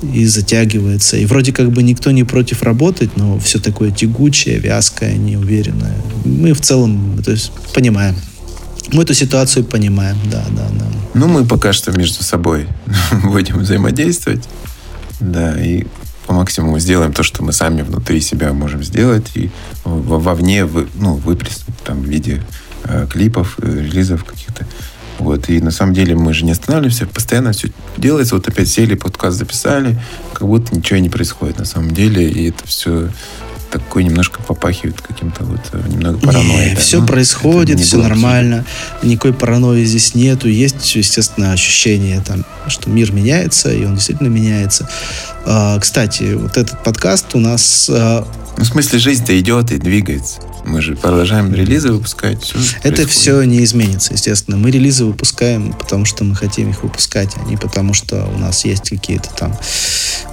и затягивается. И вроде как бы никто не против работать, но все такое тягучее, вязкое, неуверенное. Мы в целом то есть, понимаем. Мы эту ситуацию понимаем, да, да, да. Ну, мы пока что между собой будем взаимодействовать. Да, и по максимуму сделаем то, что мы сами внутри себя можем сделать, и вовне ну, выплеснуть там в виде э, клипов, э, релизов каких-то. Вот. И на самом деле мы же не останавливаемся, постоянно все делается. Вот опять сели, подкаст записали, как будто ничего не происходит на самом деле. И это все такой немножко попахивает каким-то вот э, немного паранойей. Да. Все ну, происходит, все нормально, никакой паранойи здесь нету. Есть, естественно, ощущение, там, что мир меняется, и он действительно меняется. А, кстати, вот этот подкаст у нас... А... Ну, в смысле, жизнь-то идет и двигается. Мы же продолжаем релизы выпускать. Все Это происходит. все не изменится, естественно. Мы релизы выпускаем, потому что мы хотим их выпускать, а не потому что у нас есть какие-то там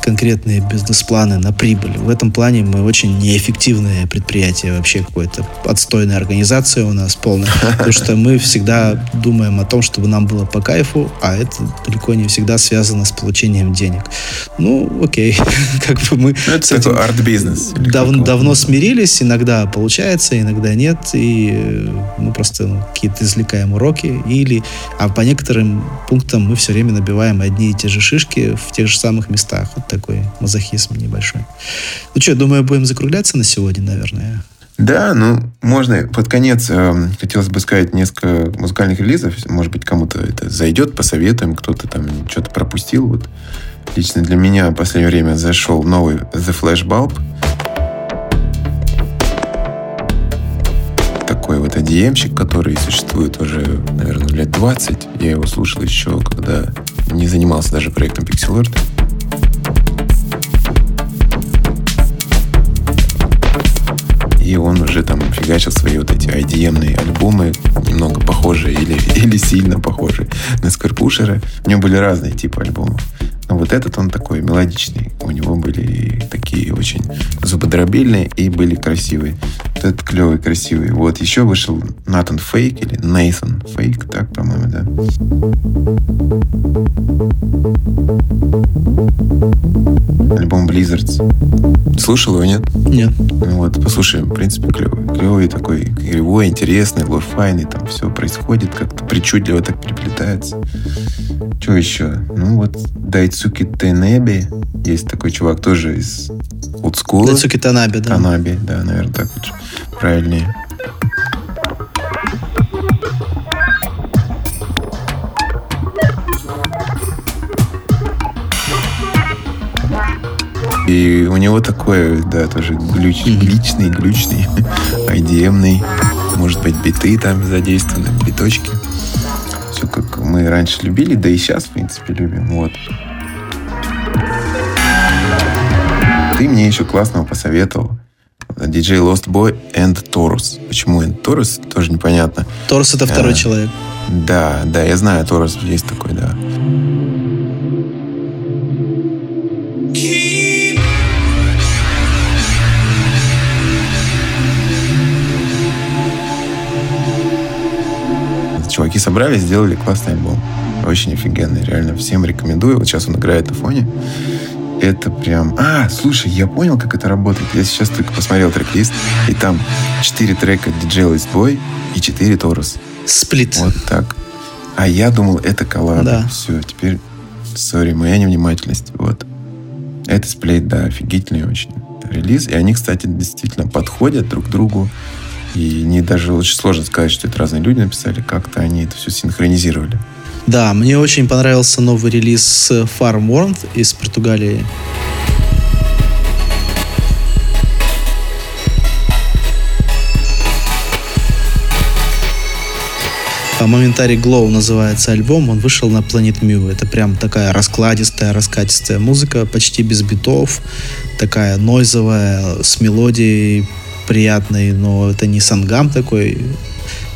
конкретные бизнес-планы на прибыль. В этом плане мы очень неэффективное предприятие, вообще какое-то отстойная организация у нас полная, потому что мы всегда думаем о том, чтобы нам было по кайфу, а это далеко не всегда связано с получением денег. Ну, окей, как бы мы... Ну, это такой арт-бизнес. Дав- давно смирились, иногда получается, иногда нет, и э, мы просто ну, какие-то извлекаем уроки, или, а по некоторым пунктам мы все время набиваем одни и те же шишки в тех же самых местах. Вот такой мазохизм небольшой. Ну что, думаю, будем закругляться на сегодня, наверное. Да, ну, можно под конец э, хотелось бы сказать несколько музыкальных релизов. Может быть, кому-то это зайдет, посоветуем, кто-то там что-то пропустил. Вот. Лично для меня в последнее время зашел новый The Flash Bulb. Такой вот ADM-щик, который существует уже, наверное, лет 20. Я его слушал еще, когда не занимался даже проектом Pixel Art. И он уже там фигачил свои вот эти IDM-ные альбомы, немного похожие или, или сильно похожие на Скорпушера. У него были разные типы альбомов. Но вот этот он такой мелодичный. У него были такие очень зубодробильные и были красивые. Вот этот клевый, красивый. Вот еще вышел Натан Фейк или Нейтан Фейк, так, по-моему, да. Альбом Blizzards. Слушал его, нет? Нет. Ну вот, послушай, в принципе, клевый. Клевый такой, игривой, интересный, лофайный, там все происходит, как-то причудливо так переплетается. Что еще? Ну вот, Дайцуки Тенеби, есть такой чувак тоже из олдскула. Дайцуки Танаби, да. Танаби, да, наверное, так вот правильнее. И у него такой, да, тоже глюч, гличный, глючный, IDM-ный. Может быть, биты там задействованы, биточки. Все как мы раньше любили, да и сейчас, в принципе, любим. Вот. Ты мне еще классного посоветовал. DJ Lost Boy and Taurus. Почему and Taurus, тоже непонятно. Торс это второй А. человек. Да, да, я знаю, Торос есть такой, да. Чуваки собрались, сделали классный альбом. Очень офигенный, реально. Всем рекомендую. Вот сейчас он играет на фоне. Это прям... А, слушай, я понял, как это работает. Я сейчас только посмотрел трек-лист, и там 4 трека DJ Lostboi и 4 Torus. Сплит. Вот так. А я думал, это коллаб. Да. Все, теперь, sorry, моя невнимательность. Вот. Это сплит, да, офигительный очень релиз. И они, кстати, действительно подходят друг к другу. И не даже очень сложно сказать, что это разные люди написали. Как-то они это все синхронизировали. Да, мне очень понравился новый релиз Farm World из Португалии. А Моментарий Glow называется альбом, он вышел на Planet Mew. Это прям такая раскладистая, раскатистая музыка, почти без битов, такая нойзовая, с мелодией приятной, но это не сангам такой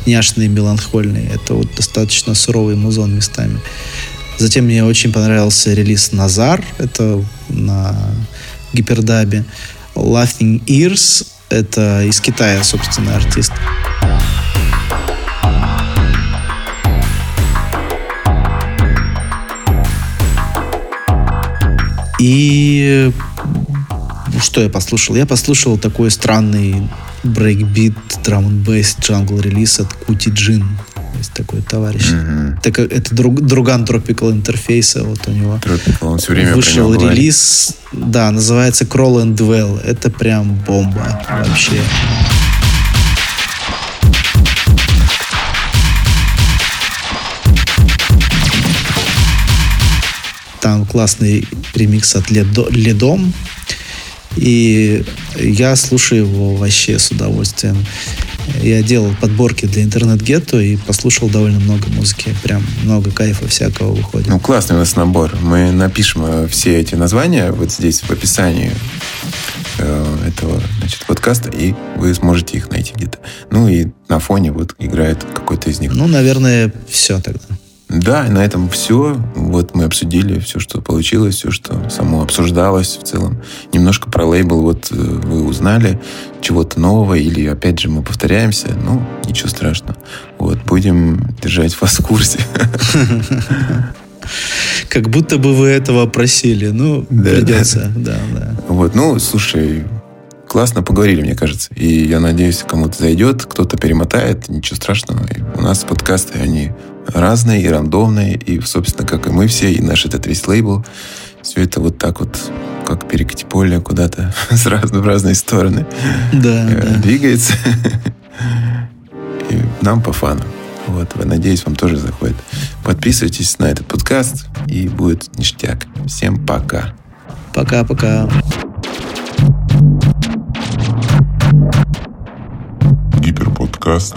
няшный, меланхольный. Это вот достаточно суровый музон местами. Затем мне очень понравился релиз Назар, это на гипердабе. Laughing Ears, это из Китая, собственно, артист. И что я послушал? Я послушал такой странный брейкбит, драм н бейс, джангл релиз от Кути Джин. Есть такой товарищ. Мгм. Так, э, это друг, друган Tropical Interface, вот у него. Tropical, он все время Вышел него говорит. релиз, да, называется Crawl and Dwell. Это прям бомба вообще. Там классный ремикс от Ледо- Ледом. И я слушаю его вообще с удовольствием. Я делал подборки для интернет-гетто и послушал довольно много музыки. Прям много кайфа всякого выходит. Ну, классный у нас набор. Мы напишем э, все эти названия вот здесь в описании э, этого значит, подкаста, и вы сможете их найти где-то. Ну и на фоне вот играет какой-то из них. Ну, наверное, все тогда. Да, на этом все. Вот мы обсудили все, что получилось, все, что само обсуждалось в целом. Немножко про лейбл вот э, вы узнали чего-то нового, или опять же мы повторяемся. Ну, ничего страшного. Вот, будем держать вас в курсе. Как будто бы вы этого просили. Ну, Да, придется. Да, да. Вот, ну, слушай, классно поговорили, мне кажется. И я надеюсь, кому-то зайдет, кто-то перемотает, ничего страшного. И у нас подкасты, они разные и рандомные, и, собственно, как и мы все, и наш этот весь лейбл. Все это вот так вот, как перекати поле куда-то с раз- в разные стороны Да, э, да. двигается. И нам по фану. Вот, надеюсь, вам тоже заходит. Подписывайтесь на этот подкаст, и будет ништяк. Всем пока. Пока-пока. Гиперподкаст.